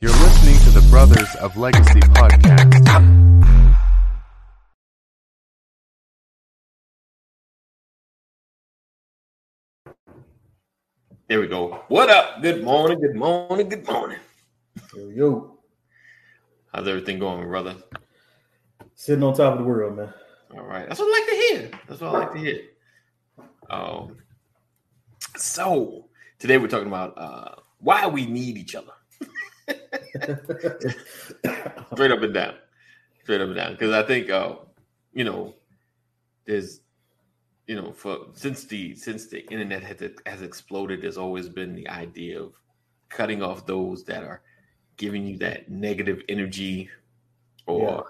You're listening to the Brothers of Legacy podcast. There we go. What up? Good morning. Good morning. Good morning. Yo, yo, How's everything going, brother? sitting on top of the world, man. All right. That's what I like to hear. That's what I like to hear. Um, so today we're talking about uh, why we need each other. Straight up and down. Straight up and down. Because I think, uh, you know, there's, you know, for since the since the internet has has exploded, there's always been the idea of cutting off those that are giving you that negative energy or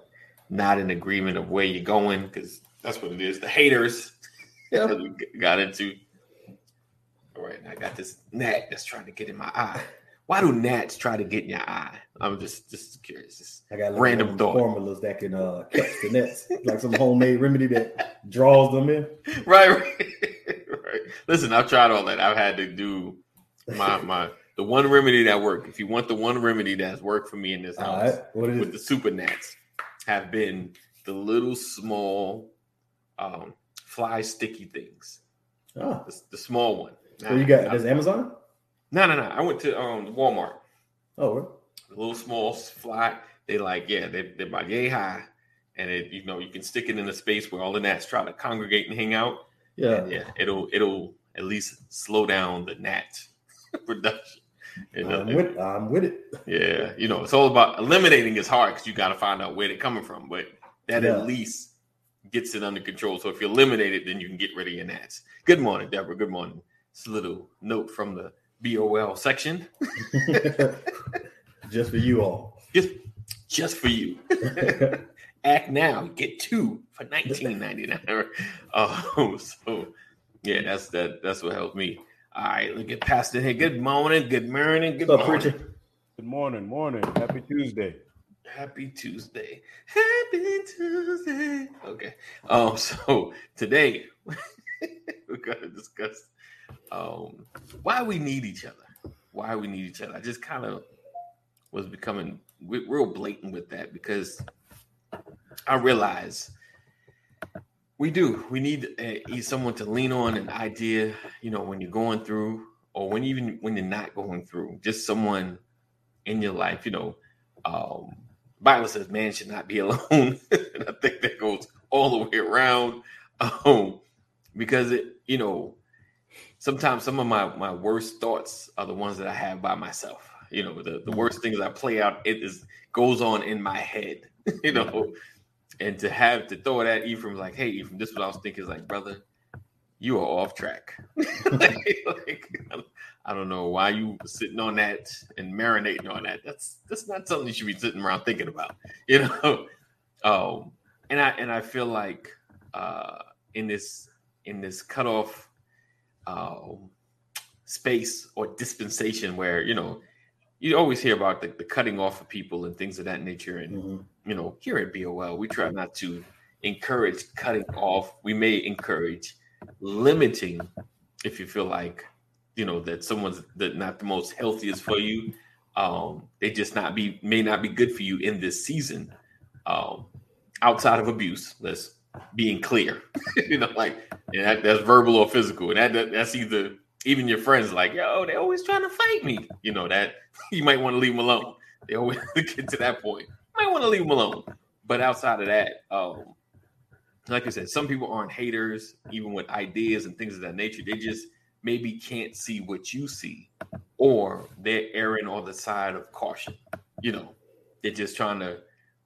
Yeah. not in agreement of where you're going because that's what it is. The haters Yeah. we got into. All right, I got this gnat that's trying to get in my eye. Why do gnats try to get in your eye? I'm just just curious. Just- I got Random thought. formulas that can uh, catch the nets, like some homemade remedy that draws them in. right, right, right. Listen, I've tried all that. I've had to do my my the one remedy that worked. If you want the one remedy that's worked for me in this All house right, what is with it? the super gnats have been the little small um, fly sticky things. Oh, The, the small one. so you got Nah, that's Amazon? No, no, no. I went to um Walmart. Oh? The little small fly. They like, yeah, they, they're about yay high. And it, you know, you can stick it in a space where all the gnats try to congregate and hang out. yeah. Yeah, it'll it'll at least slow down the gnat production. And, uh, I'm with, I'm with it. yeah, you know, it's all about eliminating is hard because you got to find out where they're coming from, but that Yeah. at least gets it under control. So if you eliminate it, then you can get rid of your gnats. Good morning, Deborah. Good morning. It's a little note from the BOL section. Just for you all. just just for you. Act now, get two for nineteen ninety nine. Oh, so yeah, that's that. That's what helped me. All right, look at Pastor here. Good morning. Good morning. Good What's up, morning. preacher? Good morning, morning. Happy Tuesday. Happy Tuesday. Happy Tuesday. Okay. Um. So today we're gonna discuss um why we need each other. Why we need each other. I just kind of was becoming real blatant with that because I realize we do. We need uh, someone to lean on, an idea. You know, when you're going through, or when even when you're not going through, just someone in your life. You know, um, Bible says man should not be alone, and I think that goes all the way around. Um, because it, you know, sometimes some of my my worst thoughts are the ones that I have by myself. You know, the, the worst things I play out, it is goes on in my head. You know, and to have to throw it at Ephraim like, hey Ephraim, this is what I was thinking is like, brother, you are off track. like, like, I don't know why you sitting on that and marinating on that. That's that's not something you should be sitting around thinking about, you know. Um, and I and I feel like uh, in this in this cutoff um, space or dispensation where you know you always hear about the, the cutting off of people and things of that nature, and Mhm. you know here at BOL we try not to encourage cutting off. We may encourage limiting if you feel like you know that someone's that not the most healthiest for you um they just not be may not be good for you in this season um outside of abuse let's being clear. You know like and that, that's verbal or physical. And that, that that's either even your friends like yo they're always trying to fight me. You know that you might want to leave them alone. They always get to that point. You might want to leave them alone. But outside of that um like I said, some people aren't haters, even with ideas and things of that nature. They just maybe can't see what you see, or they're erring on the side of caution. You know, they're just trying to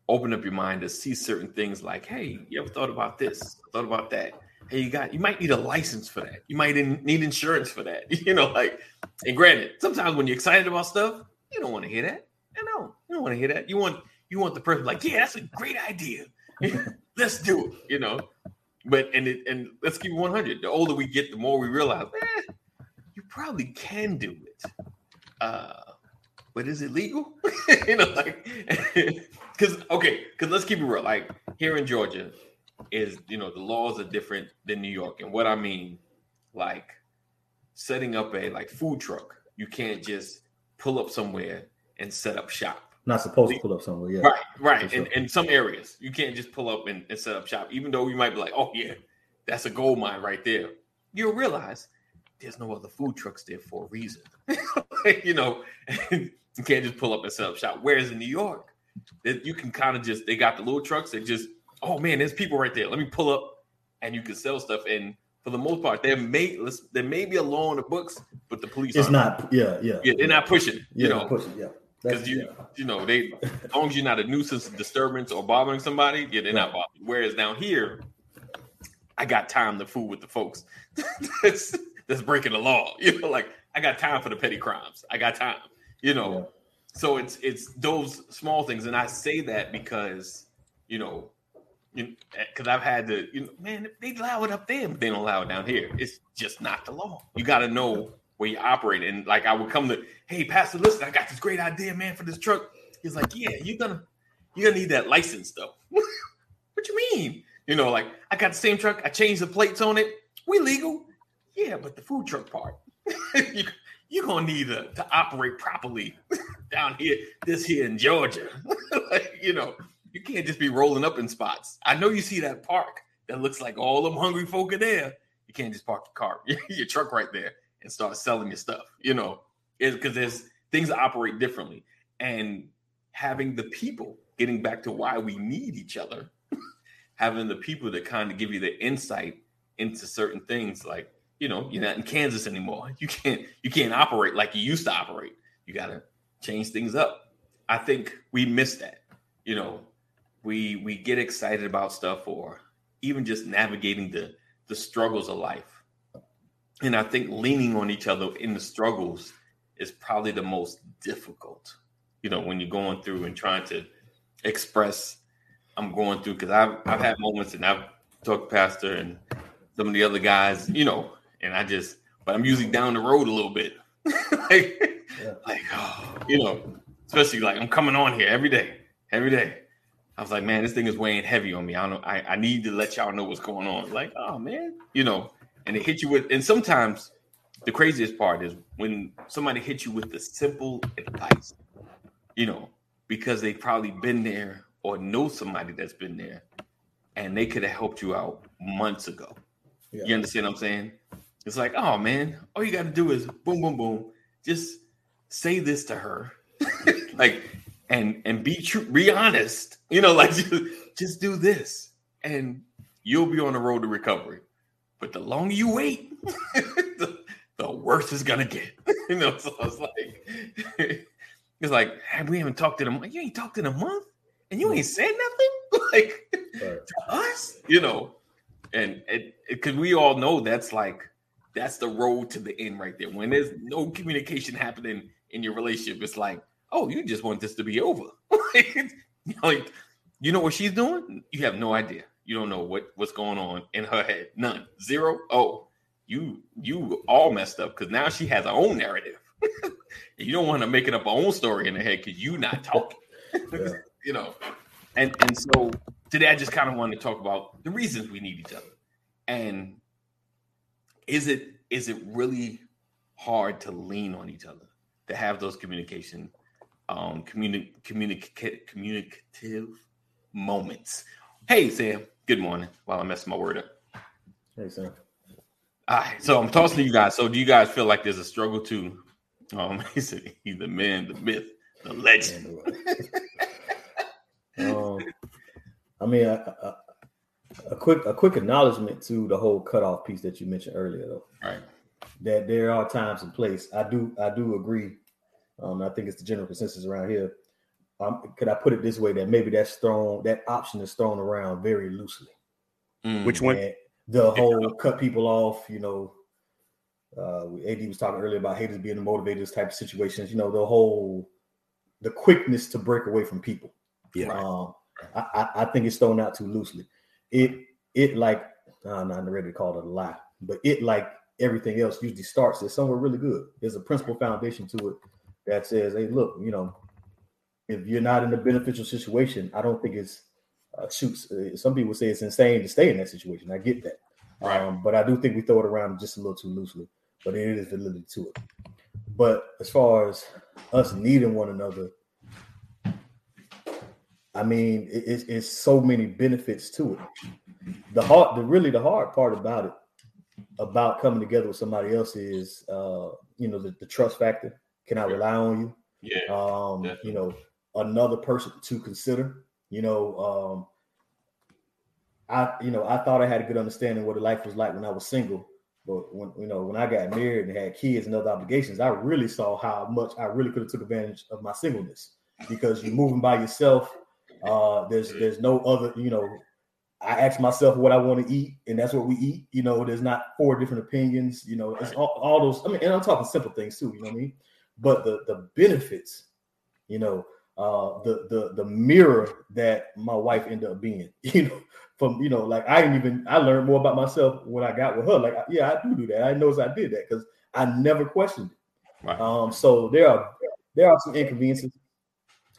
open up your mind to see certain things like, hey, you ever thought about this? Thought about that? Hey, you got you might need a license for that. You might need insurance for that. You know, like, and granted, sometimes when you're excited about stuff, you don't want to hear that. You know, you don't want to hear that. You want you want the person like, yeah, that's a great idea. Let's do it. You know, but and it and let's keep it 100. The older we get, the more we realize, eh, you probably can do it. Uh, but is it legal? you know, like because okay, because let's keep it real. Like here in Georgia, is you know the laws are different than New York, and what I mean, like setting up a like food truck, you can't just pull up somewhere and set up shop. Not supposed to pull up somewhere. Yeah. Right, right. Sure. in some areas, you can't just pull up and, and set up shop, even though you might be like, oh, yeah, that's a gold mine right there. You'll realize there's no other food trucks there for a reason. you know, you can't just pull up and set up shop. Whereas in New York, that you can kind of just, they got the little trucks that just, oh man, there's people right there. Let me pull up and you can sell stuff. And for the most part, there may, there may be a law on the books, but the police It's not. Yeah. Yeah. Yeah, they're not pushing. Yeah. You know, push it, yeah. because you yeah. you know they as long as you're not a nuisance disturbance or bothering somebody yeah they're not bothering whereas down here i got time to fool with the folks that's that's breaking the law you know like i got time for the petty crimes i got time you know Yeah. so it's it's those small things and i say that because you know because I've had to, you know, man, they allow it up there, but they don't allow it down here. It's just not the law. You got to know where you operate. And like I would come to, hey, Pastor, listen, I got this great idea, man, for this truck. He's like, yeah, you're gonna, you're gonna need that license though. what you mean? You know, like I got the same truck, I changed the plates on it. We legal, yeah, but the food truck part, you're gonna need to, to operate properly down here, this here in Georgia. like, you know, you can't just be rolling up in spots. I know you see that park that looks like all them hungry folk are there. You can't just park your car, your truck right there, and start selling your stuff. You know, because there's things operate differently, and having the people getting back to why we need each other, having the people that kind of give you the insight into certain things, like you know, you're not in Kansas anymore. You can't you can't operate like you used to operate. You got to change things up. I think we miss that. You know, we we get excited about stuff or even just navigating the the struggles of life and i think leaning on each other in the struggles is probably the most difficult you know when you're going through and trying to express i'm going through because i've i've had moments and i've talked to pastor and some of the other guys you know and i just but i'm usually down the road a little bit like, Yeah. like oh, you know especially like i'm coming on here every day every day I was like, man, this thing is weighing heavy on me. I don't know. I, I need to let y'all know what's going on. Like, oh man, you know, and it hit you with, and sometimes the craziest part is when somebody hits you with the simple advice, you know, because they've probably been there or know somebody that's been there and they could have helped you out months ago. Yeah. You understand what I'm saying? It's like, oh man, all you got to do is boom, boom, boom. Just say this to her, like, and and be true, be honest. You know, like just, just do this, and you'll be on the road to recovery. But the longer you wait, the, the worse it's gonna get. you know, so it's like it's like hey, we haven't talked in a month. You ain't talked in a month, and you ain't said nothing. like Right. to us, you know, and it because we all know that's like that's the road to the end right there. When there's no communication happening in your relationship, it's like, oh, you just want this to be over. like, you know what she's doing? You have no idea. You don't know what what's going on in her head. None. Zero. Oh, you you all messed up because now she has her own narrative. you don't want to make it up her own story in her head because you not talking. Yeah. you know, and and so today I just kind of wanted to talk about the reasons we need each other, and is it is it really hard to lean on each other to have those communication, um, communi- communica- communicative moments? Hey Sam, good morning. While I'm messing my word up. Hey, Sam. All right, so I'm tossing to you guys. So do you guys feel like there's a struggle to um he said he's the man, the myth, the legend. um, I mean, a, a quick a quick acknowledgement to the whole cutoff piece that you mentioned earlier, though. Right. That there are times and place. I do I do agree. Um, I think it's the general consensus around here. Um, could I put it this way? That maybe that's thrown that option is thrown around very loosely. Mm, Which one? And the whole cut people off, you know. Uh, AD was talking earlier about haters being the motivators type of situations. You know, the whole the quickness to break away from people. Yeah. Um, I, I, I think it's thrown out too loosely. It it like I'm not ready to call it a lie, but it like everything else usually starts at somewhere really good. There's a principal foundation to it that says, "Hey, look, you know, if you're not in a beneficial situation, I don't think it's uh, shoots. Uh, some people say it's insane to stay in that situation. I get that, Right. um, but I do think we throw it around just a little too loosely. But it is validity to it. But as far as us needing one another, I mean, it, it's, it's so many benefits to it. The hard, the really the hard part about it, about coming together with somebody else is, uh, you know, the, the trust factor. Can I rely on you? Yeah. Um, definitely. you know, another person to consider. You know, um, I, you know, I thought I had a good understanding what life was like when I was single, but when you know when I got married and had kids and other obligations, I really saw how much I really could have took advantage of my singleness because you're moving by yourself. Uh, there's there's no other, you know. I ask myself what I want to eat, and that's what we eat. You know, there's not four different opinions. You know, it's all, all those. I mean, and I'm talking simple things too. You know what I mean? But the the benefits, you know, uh, the the the mirror that my wife ended up being. You know, from you know, like I didn't even I learned more about myself when I got with her. Like, yeah, I do do that. I knows I did that because I never questioned it. Right. Um, so there are there are some inconveniences,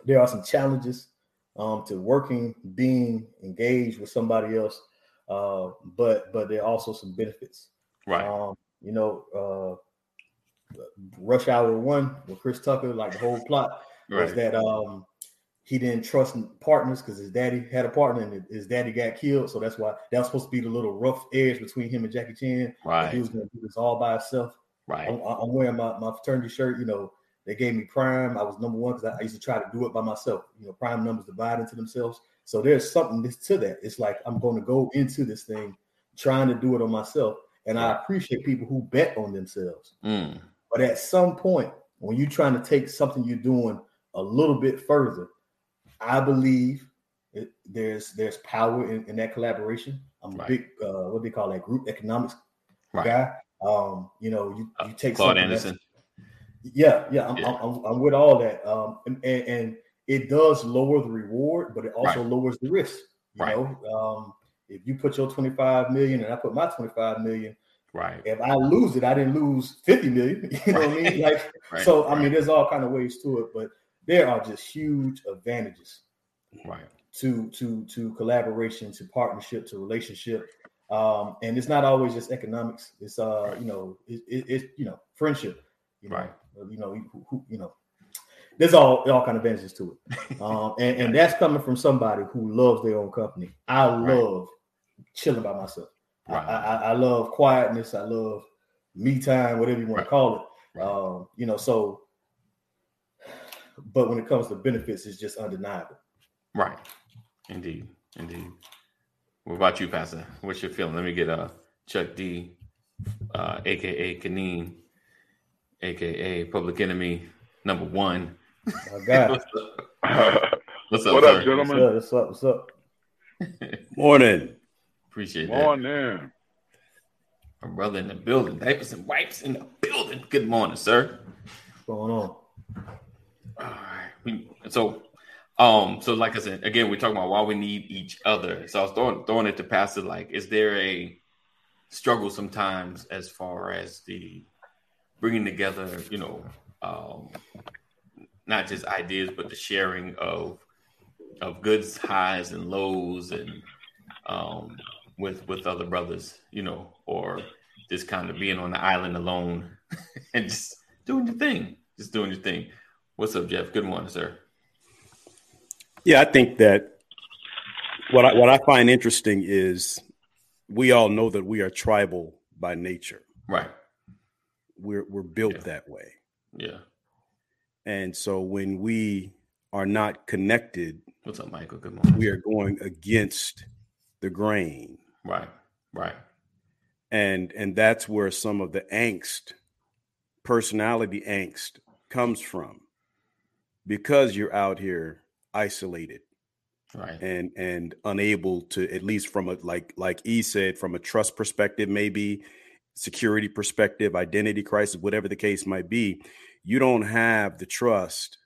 there are some challenges um, to working, being engaged with somebody else, uh, but but there are also some benefits. right. Um, you know, uh, Rush Hour One with Chris Tucker, like the whole plot was that um he didn't trust partners because his daddy had a partner and his daddy got killed. So that's why that was supposed to be the little rough edge between him and Jackie Chan. Right. He was going to do this all by himself. Right. I'm, I'm wearing my, my fraternity shirt. You know, they gave me Prime. I was number one because I, I used to try to do it by myself. You know, Prime numbers divide into themselves. So there's something to that. It's like I'm going to go into this thing trying to do it on myself. And I appreciate people who bet on themselves. Mm. But at some point, when you're trying to take something you're doing a little bit further, I believe it, there's there's power in, in that collaboration. I'm a big uh, what do they call that group economics Right. guy. Um, you know, you, Uh, you take Claud something Anderson. Yeah, yeah, I'm, Yeah. I'm, I'm with all that. Um, and, and, and it does lower the reward, but it also Right. lowers the risk. You Right. know, um, if you put your 25 million and I put my 25 million, Right. if I lose it, I didn't lose 50 million. You know what I mean? Like, Right. so I mean, there's all kind of ways to it, but there are just huge advantages Right. to to to collaboration, to partnership, to relationship. Um, and it's not always just economics. It's uh, you know, it, it, it's you know, friendship. You know, Right. You know, who, who, you know, there's all all kind of advantages to it. Um, and, and that's coming from somebody who loves their own company. I Right. love chilling by myself. I, Right. I, I love quietness. I love me time, whatever you want Right. to call it. Right. Um, you know, so but when it comes to benefits, it's just undeniable. Right. Indeed. Indeed. What about you, Pastor? What's your feeling? Let me get uh Chuck D, uh, aka Kaneem, aka Public Enemy number one. My God. What's up? What's up, What sir? up, What's gentlemen? up? What's up? What's up? Morning. Appreciate that. Morning. My brother in the building. Diapers and wipes in the building. Good morning, sir. What's going on? All right. We, so, um, so like I said, again, we're talking about why we need each other. So I was throwing throwing it to Pastor. Like, is there a struggle sometimes as far as the bringing together, you know, um, not just ideas, but the sharing of of goods, highs and lows, and um, with with other brothers, you know, or just kind of being on the island alone and just doing your thing, just doing your thing. What's up, Jeff? Good morning, sir. Yeah, I think that what I, what I find interesting is we all know that we are tribal by nature. Right. We're we're built Yeah. that way, Yeah. and so when we are not connected, What's up, Michael? Good morning. we are going against the grain, Right. Right. and and that's where some of the angst, personality angst, comes from, because you're out here isolated. Right. and and unable to at least from a like like E said from a trust perspective maybe security perspective identity crisis whatever the case might be you don't have the trust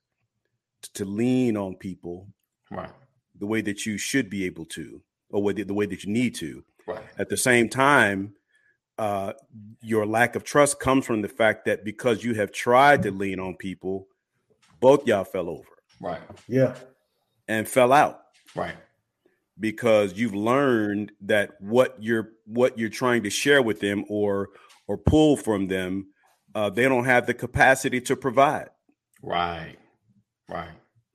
to lean on people Right. the way that you should be able to or the, the way that you need to Right. at the same time uh, your lack of trust comes from the fact that because you have tried to lean on people both y'all fell over Right. Yeah. and fell out Right. Because you've learned that what you're what you're trying to share with them or or pull from them uh, they don't have the capacity to provide Right. Right.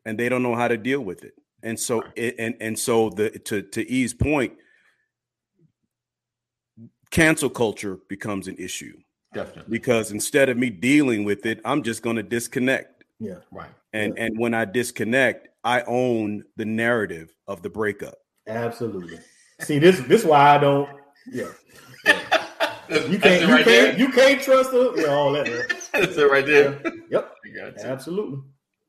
and they don't know how to deal with it And so it, and and so the to to E's point, cancel culture becomes an issue Definitely. because instead of me dealing with it, I'm just going to disconnect. Yeah. Right. And Yeah. and when I disconnect, I own the narrative of the breakup. Absolutely. See, this this why I don't. Yeah. You can't. You right can't. there. You can't trust her. Yeah, all that. That's it right there. Yep. I got you. Absolutely.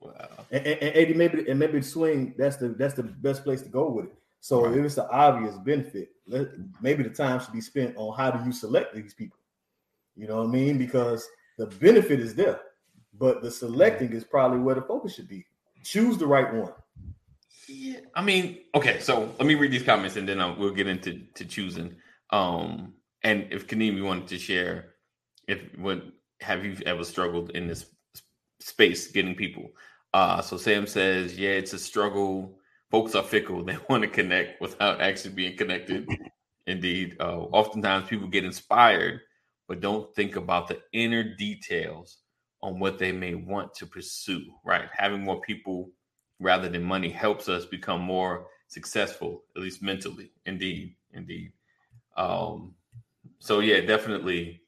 Wow. And, and, and maybe and maybe the swing. That's the that's the best place to go with it. So Right. if it's an obvious benefit, let, maybe the time should be spent on how do you select these people. You know what I mean? Because the benefit is there, but the selecting is probably where the focus should be. Choose the right one. Yeah, I mean, okay. So let me read these comments, and then uh, we'll get into to choosing. Um, and if Kaneem, you wanted to share, if what have you ever struggled in this space getting people? Uh, so Sam says, yeah, it's a struggle. Folks are fickle; they want to connect without actually being connected. Indeed, uh, oftentimes people get inspired, but don't think about the inner details on what they may want to pursue. Right, having more people rather than money helps us become more successful, at least mentally. Indeed, indeed. Um, so yeah, definitely.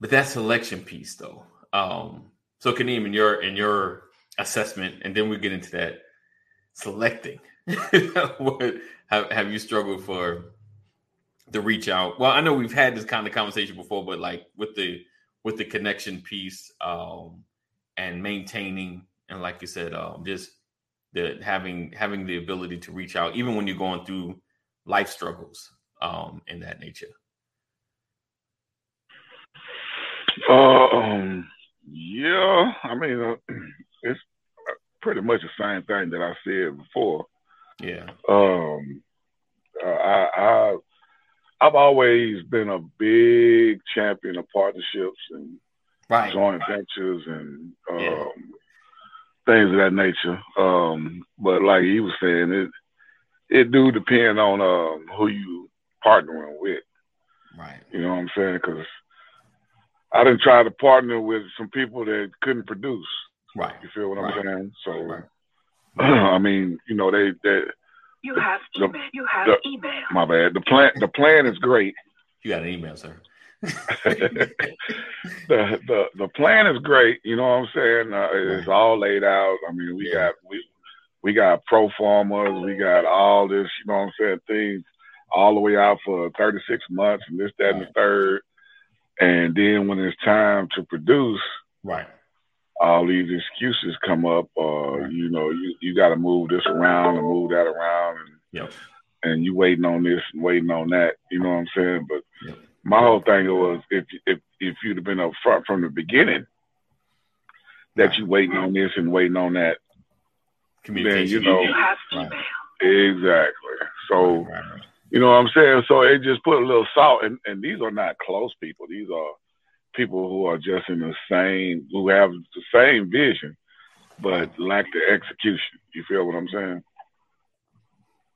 But that selection piece, though. Um, so Kaneem, in your in your assessment, and then we get into that selecting. what have have you struggled for the reach out? Well, I know we've had this kind of conversation before, but like with the with the connection piece um, and maintaining, and like you said, um, just the having having the ability to reach out, even when you're going through life struggles um, in that nature. Uh, um, yeah, I mean, uh, it's uh, pretty much the same thing that I said before. Yeah, Um, uh, I, I, I've always been a big champion of partnerships and right. joint ventures and um, Yeah. Things of that nature. Um, but like he was saying, it it do depend on um, who you partnering with. Right. You know what I'm saying? Because I didn't try to partner with some people that couldn't produce. Right. You feel what I'm Right. saying? So, Right. I mean, you know, they, they You have The- email. You have the- email. my bad. The plan, the plan is great. You got an email, sir. the, the the plan is great. You know what I'm saying? Uh, it's all laid out. I mean, we got we we got pro formas. We got all this. You know what I'm saying? Things all the way out for 36 months and this, that, and the third. And then when it's time to produce, right. all these excuses come up. Uh, Right. You know, you, you got to move this around and move that around, and Yep. and you waiting on this and waiting on that. You know what I'm saying? But Yep. My whole thing was if if if you'd have been up front from the beginning, that you waiting on this and waiting on that. Communication. know- You Right. Exactly. So Right, right. you know what I'm saying. So it just put a little salt, and and these are not close people. These are people who are just in the same, who have the same vision, but lack the execution. You feel what I'm saying?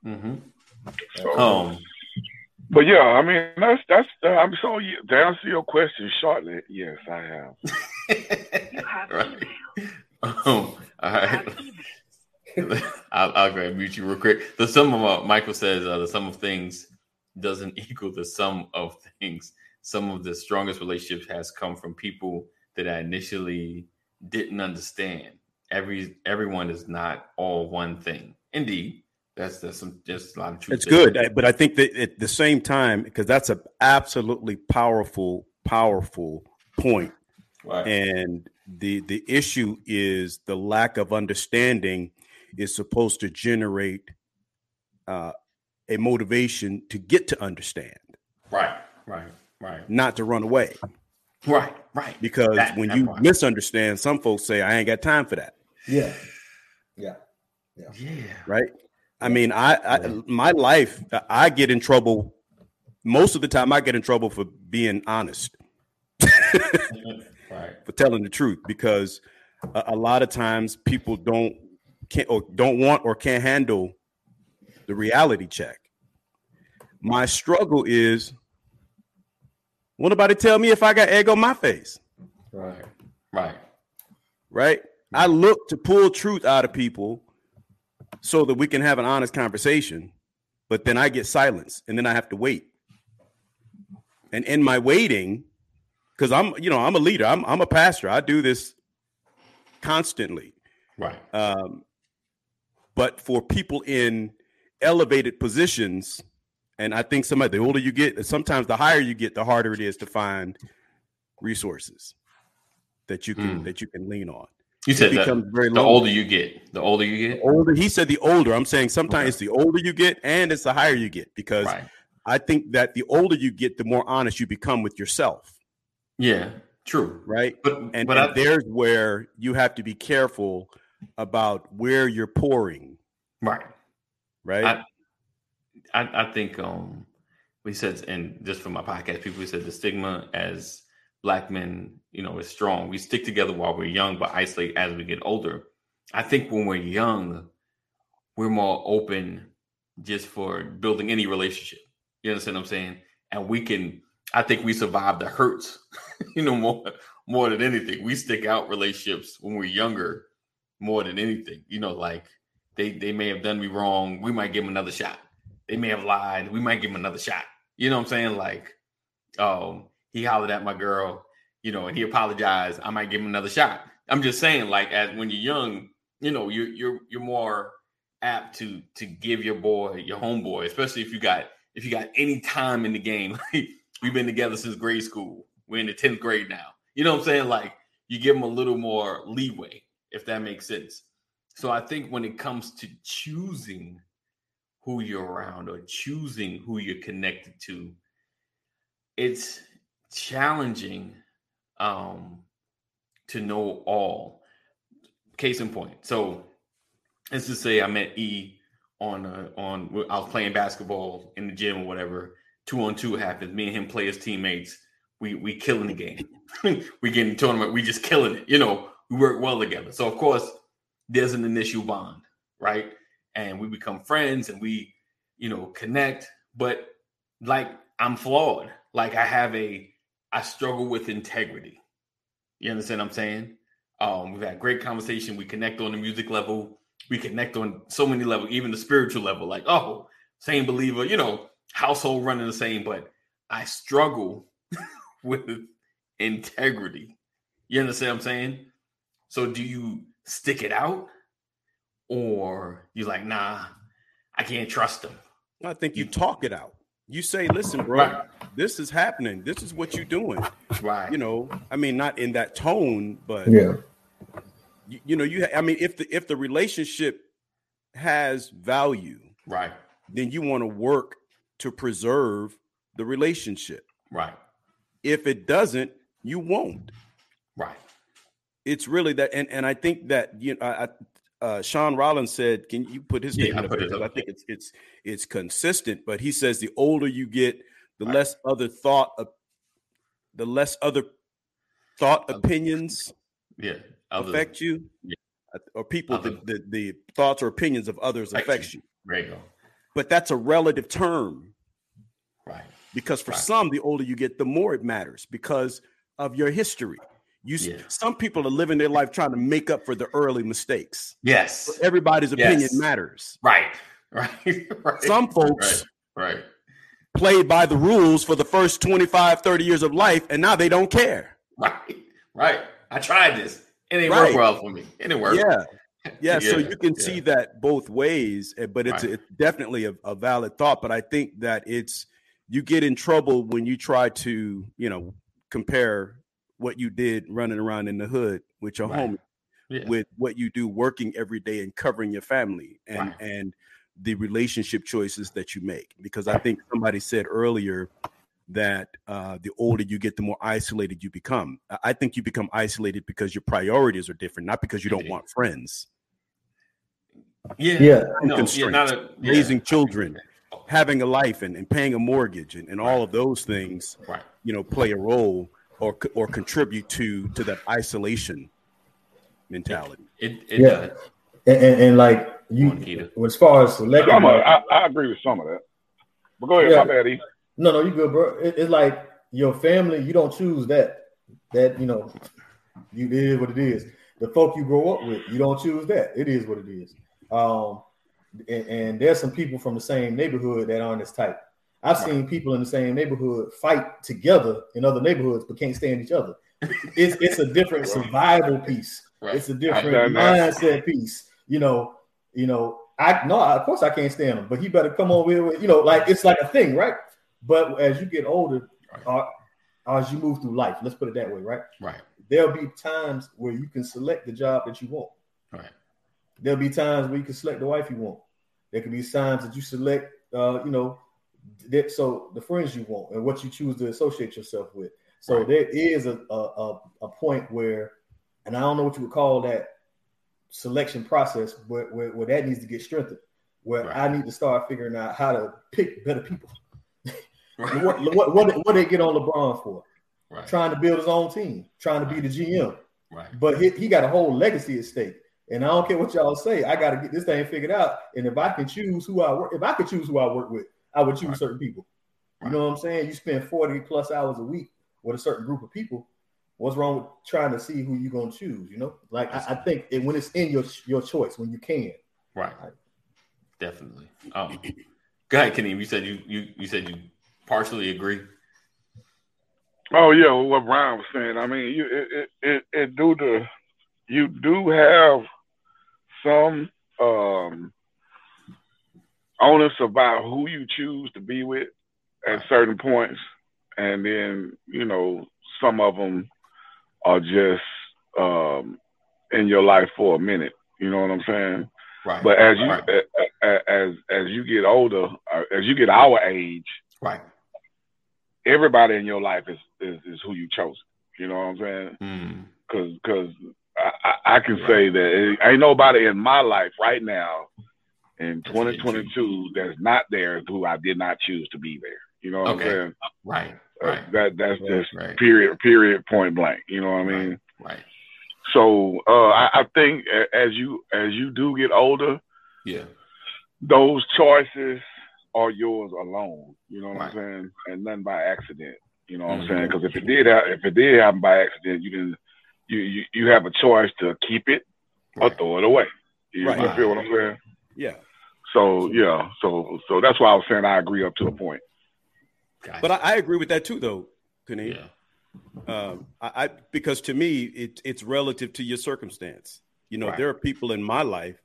Mm-hmm. So, Um, but yeah, I mean that's that's. Uh, I'm so yeah, to answer your question shortly. Yes, I have. You have right. email. Um, all You right. have email. I'll, I'll go ahead and mute you real quick. The sum of uh, Michael says uh, the sum of things doesn't equal the sum of things. Some of the strongest relationships has come from people that I initially didn't understand. Every everyone is not all one thing. Indeed, that's that's some just a lot of truth. It's there. good, but I think that at the same time, because that's an absolutely powerful, powerful point. Right. and the the issue is the lack of understanding is supposed to generate uh, a motivation to get to understand, right. Right. Right. not to run away. Right. Right. Because That- when that you part. misunderstand, some folks say, "I ain't got time for that." Yeah. Yeah. Yeah. Right? I mean, I, I my life, I get in trouble most of the time. I get in trouble for being honest. Right. for telling the truth because a, a lot of times people don't can't or don't want or can't handle the reality check. My struggle is will nobody tell me if I got egg on my face, Right. Right. right? I look to pull truth out of people so that we can have an honest conversation. But then I get silence and then I have to wait. And in my waiting, because I'm, you know, I'm a leader, I'm, I'm a pastor, I do this constantly. Right. Um, but for people in elevated positions, and I think somebody the older you get, sometimes the higher you get, the harder it is to find resources that you can Mm. that you can lean on. You said that becomes very the lonely. older you get, the older you get. older. He said the older. I'm saying sometimes it's the older you get and it's the higher you get because Right. I think that the older you get, the more honest you become with yourself, Yeah. True. right? But And, but and I, there's where you have to be careful about where you're pouring, right. right? I- I, I think um we said and just for my podcast people we said the stigma as black men you know is strong. We stick together while we're young but isolate as we get older. I think when we're young we're more open just for building any relationship. You understand what i'm saying? And we can i think we survive the hurts you know more more than anything. We stick out relationships when we're younger more than anything. You know like they they may have done me wrong. We might give them another shot. They may have lied. We might give him another shot. You know what I'm saying? Like, um, he hollered at my girl, you know, and he apologized. I might give him another shot. I'm just saying, like, as when you're young, you know, you're you're you're more apt to to give your boy, your homeboy, especially if you got if you got any time in the game. We've been together since grade school. We're in the 10th grade now. You know what I'm saying? Like, you give them a little more leeway, if that makes sense. So I think when it comes to choosing who you're around or choosing who you're connected to it's challenging um to know all. Case in point so let's just say i met e on uh, on i was playing basketball in the gym or whatever. Two on two happens me and him play as teammates. We we killing the game. We get in the tournament. We just killing it you know. We work well together. So of course there's an initial bond right? And we become friends and we you know connect. But like i'm flawed. Like i have a i struggle with integrity. You understand what i'm saying? Um we've had great conversation. We connect on the music level. We connect on so many levels even the spiritual level. Like oh same believer you know household running the same but i struggle with integrity. You understand what i'm saying? So do you stick it out? Or you like nah i can't trust them. I think you talk it out. You say, "Listen, bro, Right. this is happening. This is what you're doing." right You know, I mean, not in that tone, but Yeah. you, you know, you. I mean, if the if the relationship has value, right then you want to work to preserve the relationship. right If it doesn't, you won't. right It's really that, and and I think that you know, I, I- uh, Sean Rollins said, "Can you put his Yeah, I statement up put there? it 'Cause up. I think it's it's it's consistent." But he says the older you get, the Right. less other thought, of, the less other thought opinions yeah Other- affect you, yeah. Uh, or people the, Other- the the thoughts or opinions of others Affect you. you. you But that's a relative term right because for Right. some, the older you get, the more it matters because of your history. You Yeah. some people are living their life trying to make up for the early mistakes. yes Everybody's opinion Yes. matters. right right right Some folks right right played by the rules for the first 25, 30 years of life, and now they don't care. right right i tried this it ain't Right. work well for me it didn't work Yeah. Yeah, so you can yeah. see that both ways, eh, but it's, Right. it's definitely a, a valid thought. But I think that it's you get in trouble when you try to, you know, compare what you did running around in the hood with your Right. home yeah with what you do working every day and covering your family and Right. and the relationship choices that you make. Because I think somebody said earlier that uh, the older you get, the more isolated you become. I- I think you become isolated because your priorities are different, not because you don't want friends. yeah Yeah. no, yeah, not a, yeah. raising children, having a life, and, and paying a mortgage, and, and all of those things, right you know, play a role or or contribute to to that isolation mentality. it, it Yeah. does And, and, and like you, on, as far as celebrity, Some of, I, I agree with some of that. But go ahead, Yeah. my bad, E. no, no, you good, bro. It, it's like your family. You don't choose that. That you know, you it is what it is. The folk you grow up with, you don't choose that. It is what it is. Um, and, and there's some people from the same neighborhood that aren't as tight. I've Right. seen people in the same neighborhood fight together in other neighborhoods but can't stand each other. It's it's a different survival piece. Right. It's a I've different done that. mindset piece. You know, you know, I no, of course I can't stand him, but he better come over here with, you know, like it's like a thing, right? But as you get older, Right. uh, as you move through life, let's put it that way, right? Right. There'll be times where you can select the job that you want. Right. There'll be times where you can select the wife you want. There can be times that you select, uh, you know, that so the friends you want and what you choose to associate yourself with. So Right. there is a, a a point where, and I don't know what you would call that selection process, but where, where that needs to get strengthened. Where Right. I need to start figuring out how to pick better people. Right. what, what what what they get on LeBron for? Trying to build his own team, trying to be the GM. Right. But he, he got a whole legacy at stake. And I don't care what y'all say. I got to get this thing figured out. And if I can choose who I work, if I could choose who I work with, I would choose Right. certain people. You Right. know what I'm saying? You spend 40 plus hours a week with a certain group of people. What's wrong with trying to see who you're gonna choose? You know, like I, I think it, when it's in your your choice, when you can. Right. Definitely. Um, go ahead, Kenny. You said you you you said you partially agree. Oh yeah, well, what Brian was saying. I mean, you it it, it, it do the you do have some um onus about who you choose to be with at certain points, and then you know some of them are just um in your life for a minute. You know what I'm saying? Right. But as you right. as as you get older, uh, as you get our age, right. everybody in your life is is, is who you chose. You know what I'm saying? Mm, Because because I, I, I can Right. say that it ain't nobody in my life right now in That's 2022 that's not there who I did not choose to be there. You know what Okay. I'm saying? right. Uh, That that's Right, just right. period period point blank. You know what I mean? Right. So uh, I, I think as you as you do get older, Yeah. those choices are yours alone. You know what Right. I'm saying? And nothing by accident. You know what Mhm. I'm saying? Because if it did, if it did happen by accident, you can, you you, you have a choice to keep it or throw it away. You Right. you feel what I'm saying? Yeah. So yeah, so so that's why I was saying I agree up to a point. Gotcha. But I, I agree with that too, though, Kenny. yeah. Um, I, I because to me it, it's relative to your circumstance. You know, Right. there are people in my life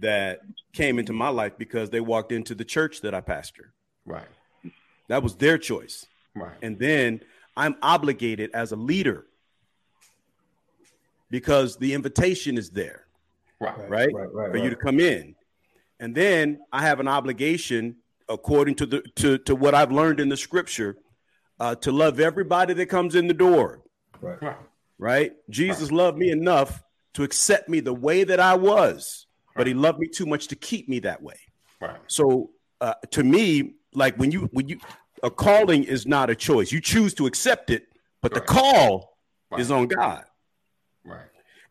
that came into my life because they walked into the church that I pastor. Right. That was their choice. Right. And then I'm obligated as a leader because the invitation is there Right. Right? Right. Right. for you to come in. And then I have an obligation, according to the to, to what I've learned in the scripture, uh, to love everybody that comes in the door. right. Right. right? Jesus loved me enough to accept me the way that I was, but he loved me too much to keep me that way. Right. So uh, to me, like when you when you a calling is not a choice. You choose to accept it, but the call Right. is on God. Right.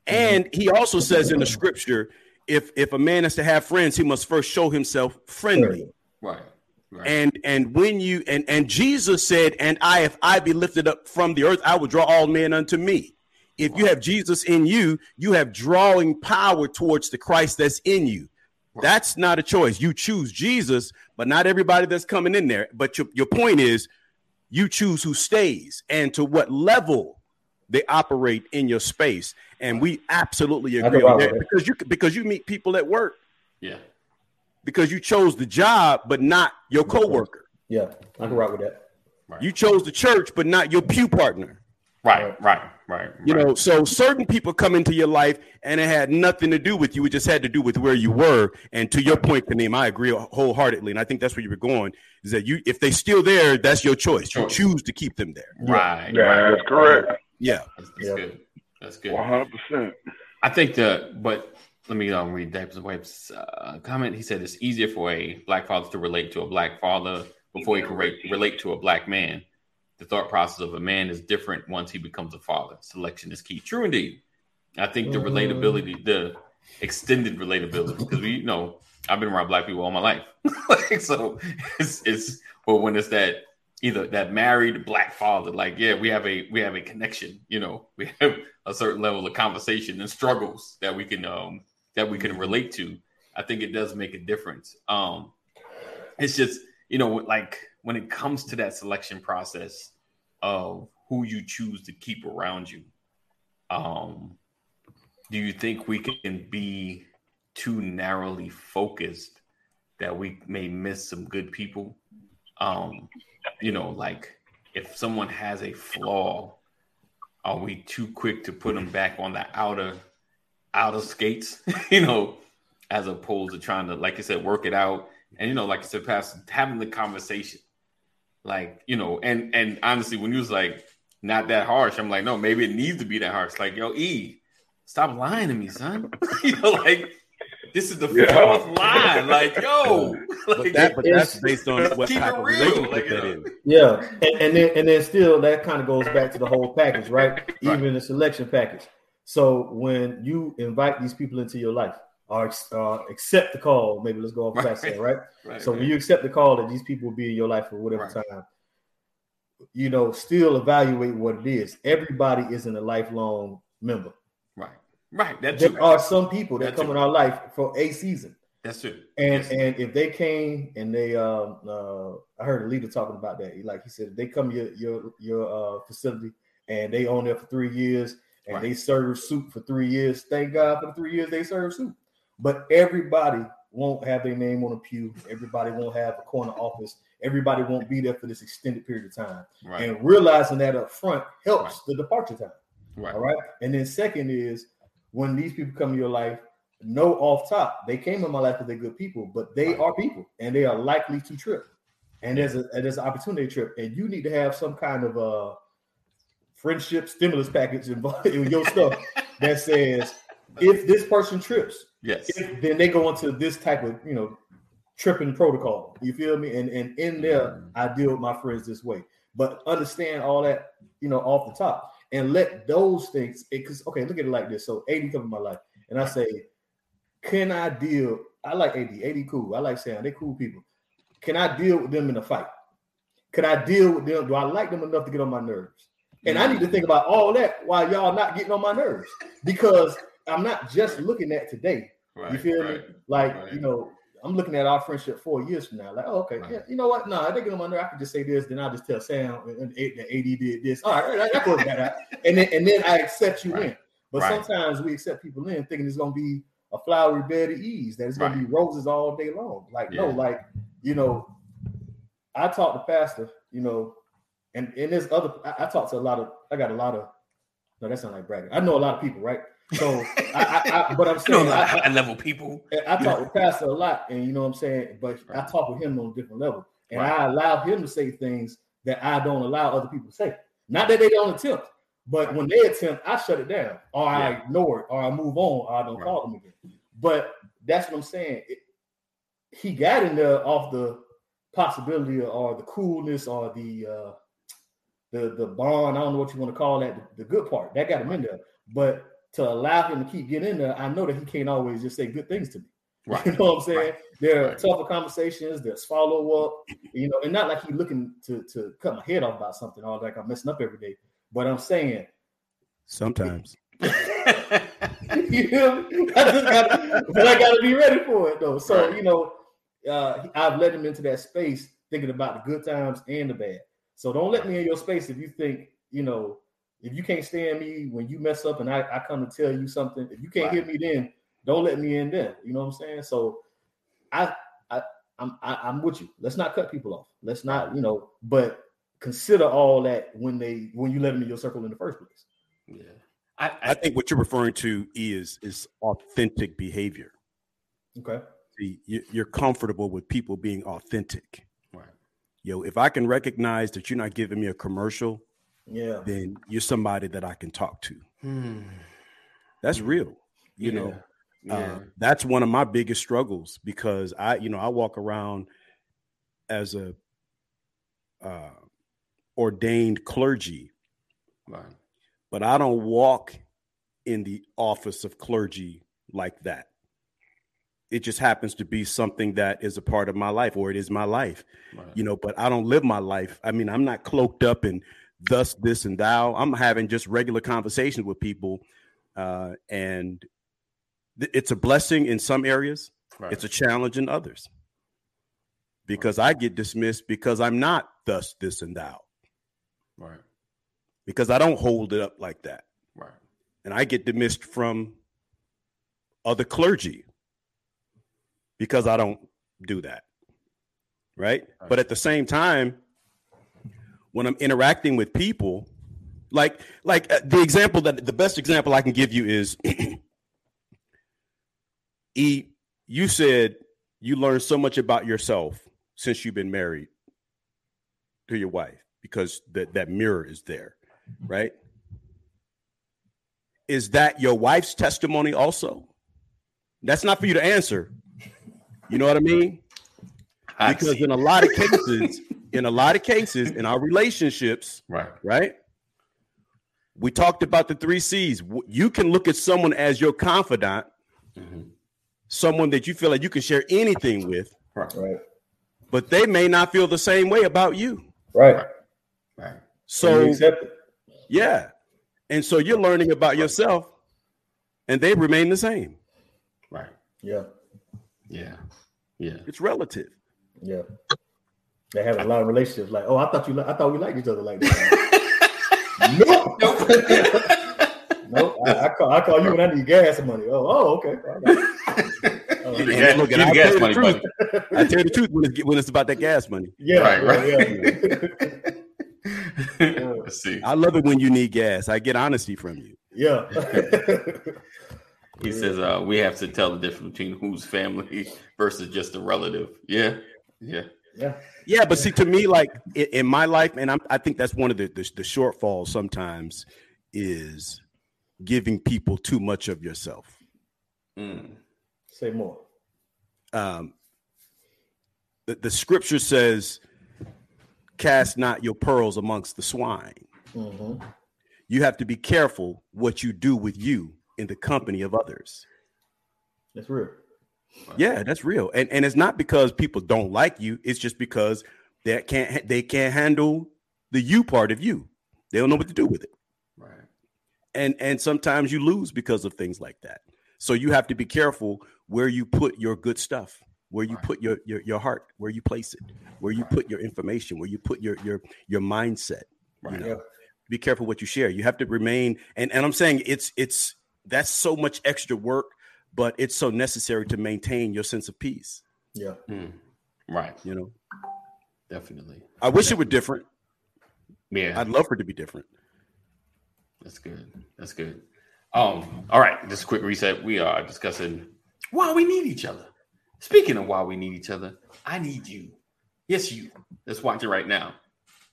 And he also says in the scripture, if if a man is to have friends, he must first show himself friendly. Right. Right. And and when you and and Jesus said, "And I, if I be lifted up from the earth, I will draw all men unto me." If you have Jesus in you, you have drawing power towards the Christ that's in you. Right. That's not a choice. You choose Jesus, but not everybody that's coming in there. But your, your point is, you choose who stays and to what level they operate in your space. And we absolutely agree on that because you because you meet people at work yeah. because you chose the job, but not your coworker. Yeah. I can rock with that. Right. You chose the church, but not your pew partner. right. Right. Right. You right. know, so certain people come into your life and it had nothing to do with you. It just had to do with where you were. And to your point, Kaneem, I agree wholeheartedly. And I think that's where you were going is that you, if they're still there, that's your choice. You choose to keep them there. Right. Yeah, right. that's correct. Yeah. That's, that's Yeah. good. That's good. 100. percent I think the but let me um, read Davis Webb's uh, comment. He said it's easier for a black father to relate to a black father before he can re- relate to a black man. The thought process of a man is different once he becomes a father. Selection is key. True indeed. I think the Mhm. relatability, the extended relatability, because we you know I've been around black people all my life, like, so it's it's but when it's that either that married black father, like yeah, we have a we have a connection, you know, we have a certain level of conversation and struggles that we can um that we can relate to. I think it does make a difference. Um, it's just you know, like when it comes to that selection process of who you choose to keep around you, um, do you think we can be too narrowly focused that we may miss some good people? Um, you know, like if someone has a flaw, are we too quick to put them back on the outer outer skates? you know, as opposed to trying to, like you said, work it out. And you know, like I said, past having the conversation, like you know, and and honestly, when you was like not that harsh, I'm like, no, maybe it needs to be that harsh. Like, yo, E, stop lying to me, son. you know, like this is the Yeah. fourth line. Like, yo, But like, that, but that's based on what type of real, relationship like, that uh. Yeah, and, and then and then still that kind of goes back to the whole package, right? Even the selection package. So when you invite these people into your life, or uh, accept the call, maybe let's go off past that, right? right, So right. when you accept the call that these people will be in your life for whatever Right. time, you know, still evaluate what it is. Everybody isn't a lifelong member. Right, right, true. There are some people that come in our life for a season. That's true. And and if they came and they um uh I heard a leader talking about that. Like he said, if they come your your your uh facility and they own there for three years and Right. they serve soup for three years, thank God for the three years they serve soup. But everybody won't have their name on a pew. Everybody won't have a corner office. Everybody won't be there for this extended period of time. right, And realizing that up front helps the departure time. right, All right. And then second is when these people come to your life, know off top, they came in my life because they're good people, but they are people and they are likely to trip. And there's a and there's an opportunity trip, and you need to have some kind of a friendship stimulus package involved in your stuff that says if this person trips, yes, if, then they go into this type of you know tripping protocol. You feel me? And and in there, Mm. I deal with my friends this way. But understand all that you know off the top and let those things. Because okay, look at it like this. So AD come in my life, and I say, can I deal? I like AD. AD cool. I like Sam. They cool people. Can I deal with them in a fight? Can I deal with them? Do I like them enough to get on my nerves? And I need to think about all that while y'all not getting on my nerves because I'm not just looking at today. right, You feel right. me? Like, right. you know, I'm looking at our friendship four years from now. Like, oh, okay, Right. yeah, you know what? No, they get on my nerve. I can just say this, then I'll just tell Sam and, and AD did this. All right, that, that goes that out. And then and then I accept you Right. in. But Right. sometimes we accept people in thinking it's gonna be a flowery bed of ease, that it's gonna be roses all day long. Like, no, like, you know, I talk to Pastor, you know, and and there's other I, I talk to a lot of I got a lot of no, that sounds like bragging. I know a lot of people, right? So I, I, but I'm you know, saying I, high level people. I talk with Pastor a lot, and you know what I'm saying. But I talk with him on a different level, and Right. I allow him to say things that I don't allow other people to say. Not that they don't attempt, but when they attempt, I shut it down, or I ignore it, or I move on, or I don't Right. call them again. But that's what I'm saying. It- he got in there off the possibility or the coolness or the uh the the bond. I don't know what you want to call that. The, the good part that got him in there, but to allow him to keep getting in there, I know that he can't always just say good things to me. Right. You know what I'm saying? Right. There are Right. tougher conversations. There's follow up. You know, and not like he's looking to to cut my head off about something or like I'm messing up every day. But I'm saying, Sometimes. you know, I just gotta, but I gotta be ready for it though. So Right. you know, uh, I've let him into that space, thinking about the good times and the bad. So don't let me in your space if you think you know if you can't stand me when you mess up and I, I come to tell you something. If you can't hear me then, don't let me in then. You know what I'm saying? So I I I'm I, I'm with you. Let's not cut people off. Let's not you know, but consider all that when they when you let them in your circle in the first place. yeah. I, I think what you're referring to is is authentic behavior. Okay. See, you're comfortable with people being authentic. right. Yo, if I can recognize that you're not giving me a commercial, Yeah. then you're somebody that I can talk to. Hmm. That's Mm. real. You know, Yeah. Uh, that's one of my biggest struggles because I, you know, I walk around as a uh, ordained clergy, right. but I don't walk in the office of clergy like that. It just happens to be something that is a part of my life, or it is my life, Right. you know. But I don't live my life. I mean, I'm not cloaked up in thus, this, and thou. I'm having just regular conversations with people, uh, and th- it's a blessing in some areas Right. It's a challenge in others because I get dismissed because I'm not thus, this, and thou, right. because I don't hold it up like that. Right. And I get dismissed from other clergy because I don't do that. Right. Right. But at the same time, when I'm interacting with people, like like uh, the example that the best example I can give you is E you said you learned so much about yourself since you've been married to your wife because that that mirror is there, right? Is that your wife's testimony also? That's not for you to answer. You know what I mean? Because in a lot of cases, in a lot of cases in our relationships, right. right? We talked about the three C's. You can look at someone as your confidant, Mhm. someone that you feel like you can share anything with, Right. Right. but they may not feel the same way about you. Right. Right. So, you accept it. yeah. And so you're learning about yourself and they remain the same. Right. Yeah. Yeah. Yeah. It's relative. Yeah. They have a lot of relationships like, oh, I thought you li- I thought we liked each other like that. nope. nope. I, I call I call you when I need gas money. Oh, oh, okay. All right. Oh, Give the yeah. gas, look, give I'll gas tell money, the buddy. I tell you the truth when it's, when it's about that gas money. Yeah, Right, yeah, right. Let's see. I love it when you need gas. I get honesty from you. yeah. He says uh, we have to tell the difference between who's family versus just a relative. Yeah. Yeah. Yeah. Yeah, but see, to me, like in, in my life, and I'm, I think that's one of the, the the shortfalls sometimes is giving people too much of yourself. Mm. Say more. Um, the, the scripture says, "Cast not your pearls amongst the swine." hmm You have to be careful what you do with you in the company of others. That's real. Yeah, that's real, and and it's not because people don't like you. It's just because they can't they can't handle the you part of you. They don't know what to do with it. Right. and and sometimes you lose because of things like that so you have to be careful where you put your good stuff where you Right. put your, your your heart where you place it where you put your information where you put your your your mindset you Right. know? Yeah. be careful what you share you have to remain and and i'm saying it's it's that's so much extra work but it's so necessary to maintain your sense of peace Yeah. Mm. Right. you know Definitely. i wish it were different Yeah. i'd love for it to be different That's good. That's good. Um, all right, just a quick reset. We are discussing why we need each other. Speaking of why we need each other, I need you. Yes, you. Let's watch it right now.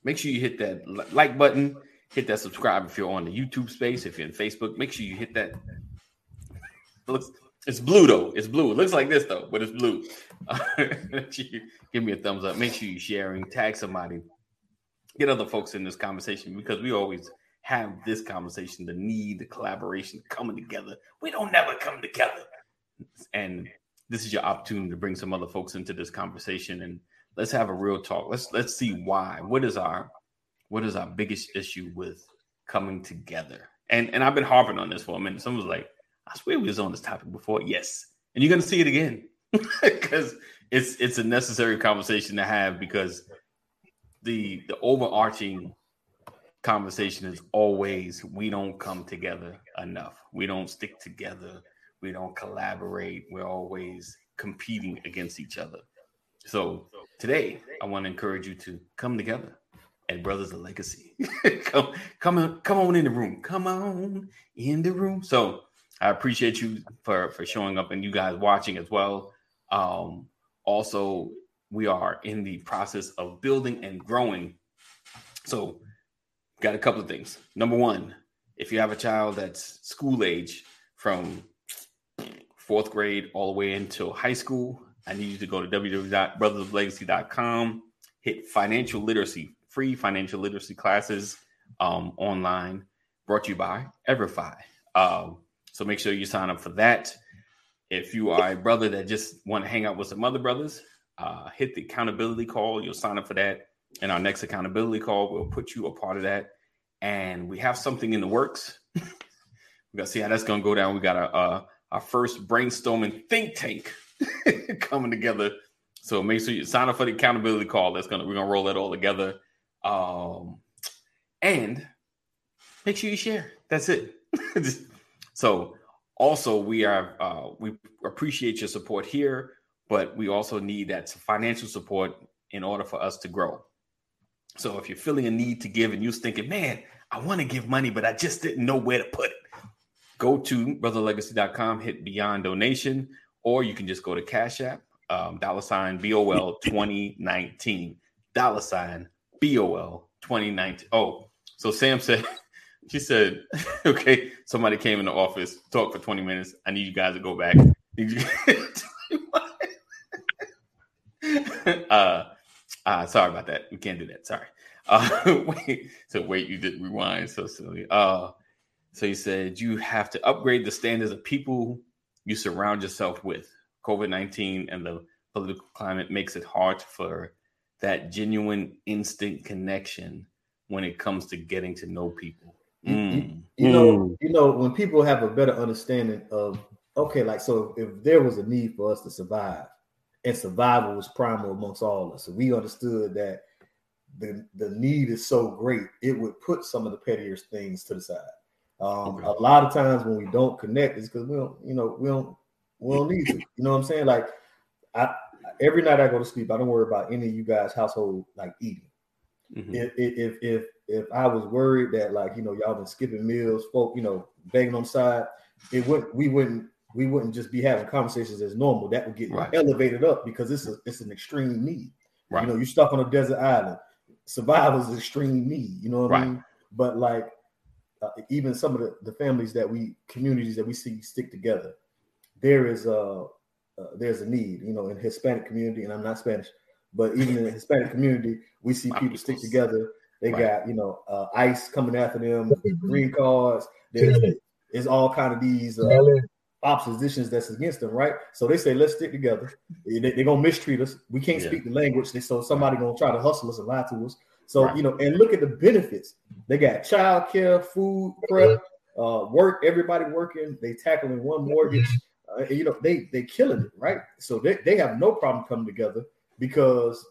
Make sure you hit that like button, hit that subscribe if you're on the YouTube space, if you're in Facebook, make sure you hit that. It looks it's blue though. It's blue. It looks like this though, but it's blue. Give me a thumbs up. Make sure you're sharing, tag somebody, get other folks in this conversation because we always have this conversation, the need, the collaboration coming together. We don't never come together. And this is your opportunity to bring some other folks into this conversation and let's have a real talk. Let's let's see why. What is our what is our biggest issue with coming together? And and I've been harping on this for a minute. Someone was like, I swear we was on this topic before. Yes. And you're gonna see it again. Because it's it's a necessary conversation to have because the the overarching conversation is always we don't come together enough. We don't stick together. We don't collaborate. We're always competing against each other. So today, I want to encourage you to come together at Brothers of Legacy. come, come on, come on in the room. Come on in the room. So I appreciate you for for showing up and you guys watching as well. Um, also, we are in the process of building and growing. So got a couple of things. Number one, if you have a child that's school age from fourth grade all the way until high school, I need you to go to www.brothersoflegacy.com, hit financial literacy, free financial literacy classes um, online, brought to you by Everfi. Um, so make sure you sign up for that. If you are a brother that just want to hang out with some other brothers, uh, hit the accountability call. You'll sign up for that. And our next accountability call, we'll put you a part of that. And we have something in the works. we got to see how that's going to go down. We got a, our first brainstorming think tank coming together. So make sure you sign up for the accountability call. That's gonna we're gonna roll it all together. Um, and make sure you share. That's it. so also we are uh, we appreciate your support here, but we also need that financial support in order for us to grow. So if you're feeling a need to give and you're thinking, man, I want to give money, but I just didn't know where to put it, go to brotherlegacy.com, hit beyond donation, or you can just go to Cash App, um, dollar sign BOL 2019, dollar sign BOL 2019. Oh, so Sam said, she said, okay, somebody came in the office, talked for 20 minutes. I need you guys to go back. Uh, uh, sorry about that. We can't do that. Sorry. Uh, wait, so wait, you did rewind. So silly. Uh, so you said you have to upgrade the standards of people you surround yourself with. COVID 19 and the political climate makes it hard for that genuine instant connection when it comes to getting to know people. You- Mm. You know, Mm. you know, when people have a better understanding of okay, like so if there was a need for us to survive, and survival was primal amongst all of us, so we understood that the the need is so great, it would put some of the pettier things to the side. Um, Okay. A lot of times when we don't connect, it's because we don't, you know, we don't we don't need to. You know what I'm saying? Like, I every night I go to sleep, I don't worry about any of you guys' household like eating Mhm. if if if if I was worried that like you know y'all been skipping meals, folk, you know, banging on side, it wouldn't we wouldn't we wouldn't just be having conversations as normal. That would get Right. elevated up because it's a it's an extreme need. Right. You know, you're stuck on a desert island. Survival is extreme need. You know what Right. I mean? But like uh, even some of the, the families that we communities that we see stick together, there is a uh, there's a need. You know, in Hispanic community, and I'm not Spanish, but even in the Hispanic community, we see My people stick together. They Right. got you know uh, ICE coming after them, green cards. There's, there's all kind of these uh, oppositions that's against them, right? So they say let's stick together. They, they're gonna mistreat us. We can't Yeah. speak the language, so somebody gonna try to hustle us and lie to us. So Right. you know, and look at the benefits. They got child care, food prep, uh, work. Everybody working. They tackling one mortgage. Uh, you know, they they killing it, right? So they, they have no problem coming together because